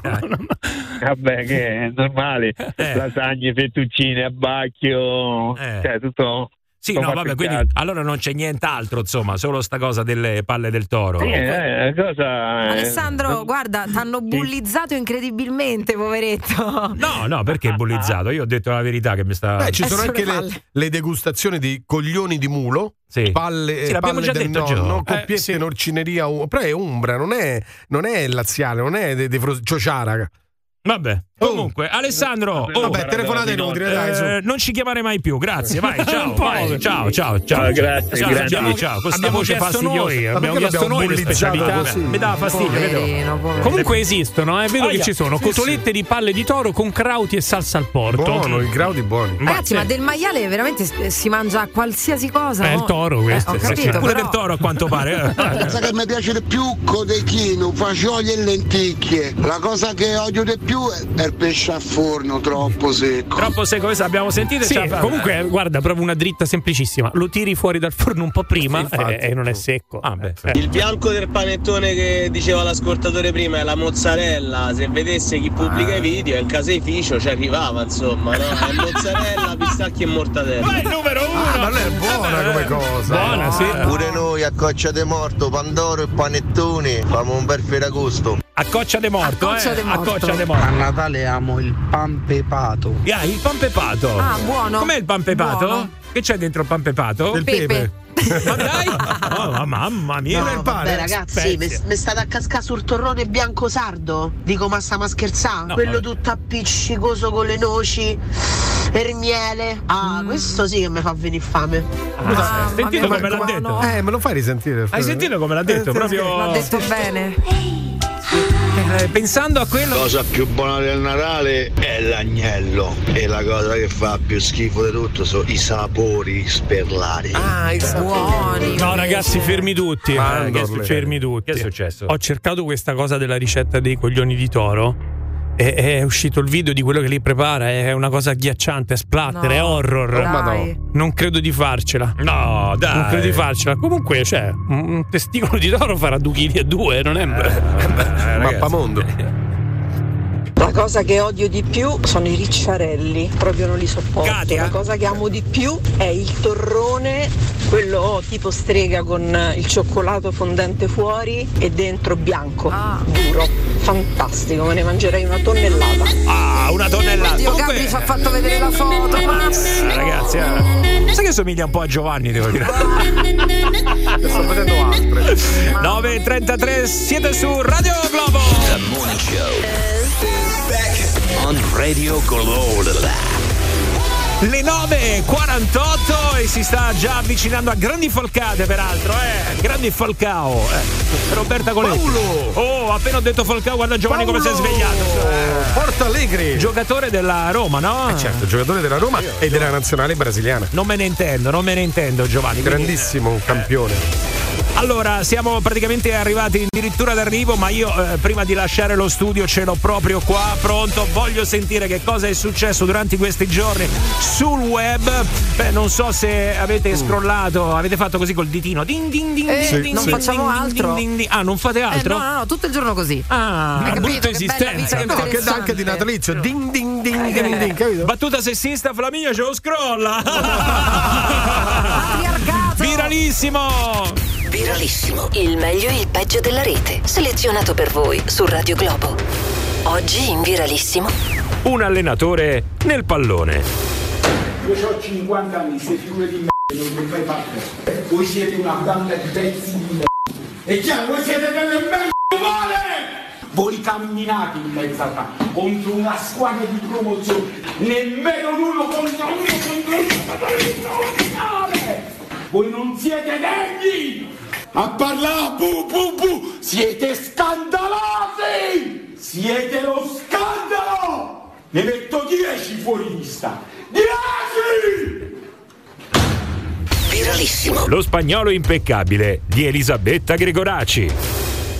Vabbè, che è normale. Eh. Lasagne, fettuccine, abbacchio, Eh. cioè tutto. Sì, no, vabbè, in quindi allora non c'è nient'altro, insomma, solo sta cosa delle palle del toro. Sì, eh, cosa, eh, Alessandro, guarda, ti hanno bullizzato incredibilmente, poveretto. No, no, perché bullizzato? Io ho detto la verità che mi sta. Beh, ci Eh, sono sulle anche le, le degustazioni di coglioni di mulo, Sì. palle, Sì, palle già del detto, Gio. nonno, Eh, coppiette sì. in orcineria, però è umbra, non è, non è laziale, non è di Fro- ciociara. Vabbè, comunque, Alessandro, oh, Vabbè, telefonate inutili, dai, su. eh, non ci chiamare mai più, grazie. Vai, ciao, vai, ciao, ciao, ciao. Ciao, grazie, ciao, grazie. ciao, ciao, con sta Abbiamo voce chiesto fastidiosa. noi, abbiamo chiesto noi le specialità. così? Mi dava fastidio, vedo. Poverino, poverino. Comunque esistono, eh, vedo Ah, che ci sono Sì, cotolette di palle di toro con crauti e salsa al porto. Buono, il graudi buoni. Ragazzi, ma sì. del maiale veramente si mangia qualsiasi cosa. È no? il toro questo, Eh, ho sì, sì. capito, Pure del toro a quanto pare. eh. La cosa che mi piace di più codechino, fagioli e lenticchie. La cosa che odio di più è il pesce a forno troppo secco. Troppo secco, questa l'abbiamo sentita. e Sì, comunque, guarda, proprio una dritta semplicissima. Lo tiri fuori dal forno un po' prima Sì, infatti. eh, e non è secco. Ah, beh. Eh. Il bianco del panettone che diceva l'ascoltatore prima è la mozzarella. Se vedesse chi pubblica i video, il caseificio ci arrivava, insomma, no? È mozzarella, pistacchi e mortadella. Vai, numero uno. Ah, ma lei è buona come cosa. Buona, sì. Pure noi a Coccia de Morto, Pandoro e Panettoni, famo un bel ferragosto. A coccia de morto, A coccia eh. de morto. A coccia de morto. A Natale amo il pan pepato. Yeah, il pan pepato. Ah, buono. Com'è il pan pepato? Buono. Che c'è dentro il pan pepato? Del Pepe. pepe. Ma dai! Oh, ma mamma mia! Non è il pane. Beh ragazzi, mi, mi state a cascare sul torrone bianco sardo? Dico ma stiamo a scherzare? No, Quello vabbè. tutto appiccicoso con le noci e il miele. Ah, questo sì che mi fa venire fame. Scusa, Ah, sentito ma come l'ha detto? Eh, me lo fai risentire? Hai sentito come l'ha detto? Eh, Proprio. L'ha detto bene. Eh, pensando a quello. La cosa più buona del Natale è l'agnello. E la cosa che fa più schifo di tutto sono i sapori sperlari. Ah, i buoni. No, ragazzi, fermi tutti. eh, Mandorle. ragazzi, fermi tutti. Che è successo? Ho cercato questa cosa della ricetta dei coglioni di toro. E è uscito il video di quello che li prepara. È una cosa agghiacciante, è splatter, No. è horror. Oh, Dai. Non credo di farcela. No, dai. Non credo di farcela. Comunque, cioè, un testicolo di toro farà due chili e due, non è. Eh, Mappamondo. La cosa che odio di più sono i ricciarelli, proprio non li sopporto. Katia? La cosa che amo di più è il torrone, quello tipo strega con il cioccolato fondente fuori e dentro bianco, Ah. duro, fantastico, me ne mangerei una tonnellata. Ah, una tonnellata. Dio, Comunque- Gabri ci ha fatto vedere la foto. Eh, ragazzi, eh. sai che somiglia un po' a Giovanni, devo dire. Sto vedendo altre. 9.33, siete su Radio Globo. The Morning Show. On Radio Globo. Le 9.48 e si sta già avvicinando a grandi falcate, peraltro, eh. Grandi Falcao. Eh. Roberta Coletti. Paolo! Oh, appena ho detto Falcao, guarda Giovanni come si è svegliato. Eh. Porta Allegri. Giocatore della Roma, no? Eh, certo, giocatore della Roma e della nazionale brasiliana. Non me ne intendo, non me ne intendo, Giovanni. quindi- Grandissimo campione. Allora, siamo praticamente arrivati addirittura d'arrivo, ma io eh, prima di lasciare lo studio ce l'ho proprio qua, pronto. Voglio sentire che cosa è successo durante questi giorni sul web. Beh, non so se avete scrollato, avete fatto così col ditino. Din, din, din, Eh, din, Sì, din, non din, facciamo din, altro. din, din, din. Ah, non fate Eh, altro? no, no, no, tutto il giorno così. Ah, capito? brutta Che esistenza. vita No, che anche di natalizio. Ding ding ding ding ding, capito? Battuta sessista, Flaminia ce lo scrolla. Viralissimo! Viralissimo, il meglio e il peggio della rete, selezionato per voi su Radio Globo. Oggi in Viralissimo. Un allenatore nel pallone. Io ho 50 anni, sei figure di merda, non mi fai parte. Voi siete una banda di pezzi di merda. E chiaro, voi siete delle merda umane! Voi camminate in mezzo campo contro una squadra di promozione, nemmeno l'uno contro uno contro uno. Voi non siete degni! A parlare bu bu bu! Siete scandalosi! Siete lo scandalo! Ne metto 10 fuori lista! 10! Viralissimo. Lo spagnolo impeccabile di Elisabetta Gregoraci.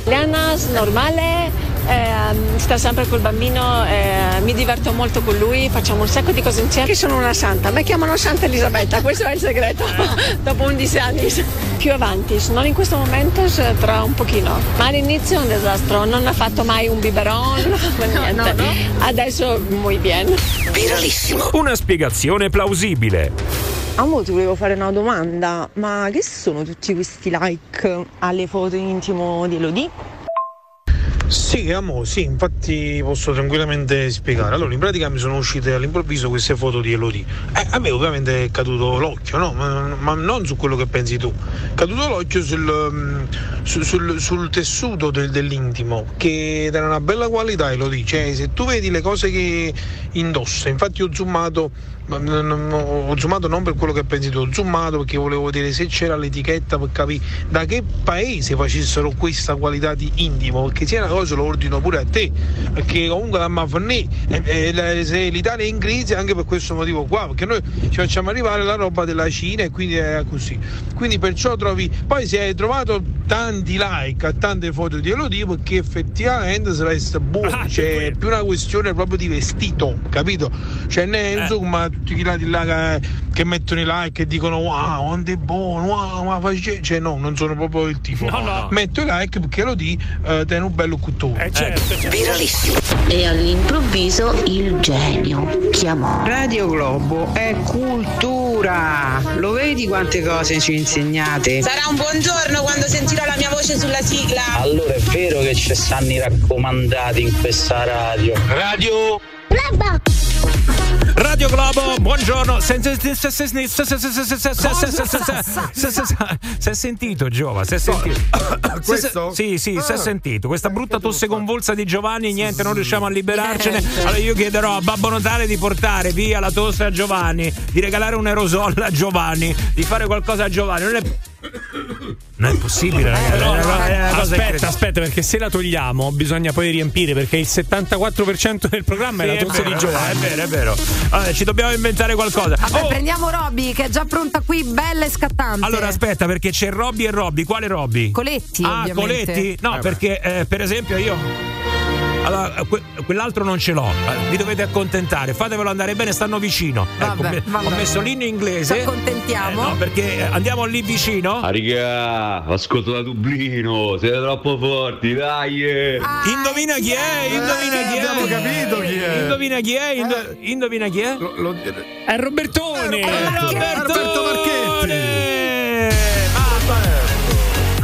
Leana normale, ehm, sta sempre col bambino, eh, mi diverto molto con lui, facciamo un sacco di cose insieme. Io sono una santa, mi chiamano Santa Elisabetta, questo è il segreto, dopo 11 anni. Più avanti, non in questo momento, tra un pochino. Ma all'inizio è un disastro, non ha fatto mai un biberon, non ha fatto niente. Adesso muy bien. Viralissimo. Una spiegazione plausibile. Amo, ti volevo fare una domanda, ma che sono tutti questi like alle foto intimo di Elodie? Sì, amo, sì, infatti posso tranquillamente spiegare. Allora, in pratica mi sono uscite all'improvviso queste foto di Elodie. Eh, a me ovviamente è caduto l'occhio, no? Ma, ma non su quello che pensi tu. È caduto l'occhio sul, mm, su- sul- sul tessuto del- dell'intimo, che era una bella qualità Elodie. Cioè, se tu vedi le cose che indossa, infatti ho zoomato, ho zoomato non per quello che pensi tu, ho zoomato perché volevo vedere se c'era l'etichetta per capire da che paese facessero questa qualità di intimo, perché se è una cosa lo ordino pure a te, perché comunque la Mafannè, se l'Italia è in crisi anche per questo motivo qua, perché noi ci facciamo arrivare la roba della Cina e quindi è così. Quindi perciò trovi, poi se hai trovato tanti like a tante foto di Elodie perché effettivamente sarà buono, cioè è più una questione proprio di vestito, capito? Cioè ne insomma tutti quelli là di là che, che mettono i like e dicono wow, quanto è buono, wow, ma face-" cioè no, non sono proprio il tipo. Metto i like perché Elodie eh, tiene un bello cuttone. Viralissimo. E all'improvviso il genio chiamò. Radio Globo è cultura. Lo vedi quante cose ci insegnate? Sarà un buongiorno quando sentirò la mia voce sulla sigla. Allora è vero che ci stanno i raccomandati in questa radio. Radio Radio Globo, buongiorno. Si è sentito, Giova? Si è sentito? Questo? Sì, sì, si è Ah. sentito. Questa brutta tosse convulsa di Giovanni, niente, non riusciamo a liberarcene. Allora io chiederò a Babbo Natale di portare via la tosse a Giovanni, di regalare un aerosol a Giovanni, di fare qualcosa a Giovanni. Non è- Non è possibile, ragazzi. No, È una- è una cosa aspetta, aspetta, perché se la togliamo bisogna poi riempire perché il 74% del programma Sì, è la vero, di Giovanni. È vero, è vero. Allora, ci dobbiamo inventare qualcosa. Vabbè, Oh, prendiamo Robby che è già pronta qui, bella e scattante. allora aspetta, perché c'è Robby e Robby. Quale Robby? Coletti, Ah, ovviamente. Coletti? No, perché eh, per esempio io. Allora, que- quell'altro non ce l'ho, Eh, vi dovete accontentare, fatevelo andare bene, stanno vicino. Ecco, Vabbè, me- vabbè. ho messo l'inno inglese. Ci accontentiamo. Eh, no, perché eh, andiamo lì vicino. Ah, ascolto da Dublino, siete troppo forti, dai! eh. Indovina chi è? Indovina chi è? abbiamo capito chi è. Indovina chi è? Indo- indovina chi è? È Robertone! Roberto Marchetti!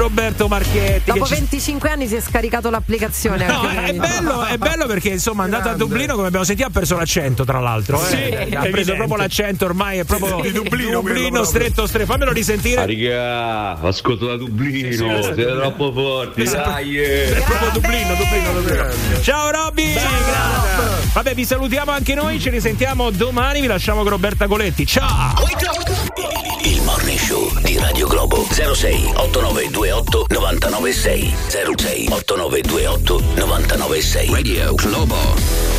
Roberto Marchetti. Dopo ci- 25 anni si è scaricato l'applicazione. No, è bello, è bello perché insomma è andato a Dublino come abbiamo sentito ha perso l'accento tra l'altro eh. Sì, ha evidente. preso proprio l'accento ormai è proprio Di Dublino, proprio. stretto stretto fammelo Ah, risentire raga, ascolto da Dublino, siete troppo forti, dai! eh. è proprio Dublino, Dublino, Dublino. Ciao Robby! Vabbè, vi salutiamo anche noi, ci risentiamo domani, vi lasciamo con Roberta Coletti. Ciao! Morning Show di Radio Globo. 06 8928 996 06 8928 996 Radio Globo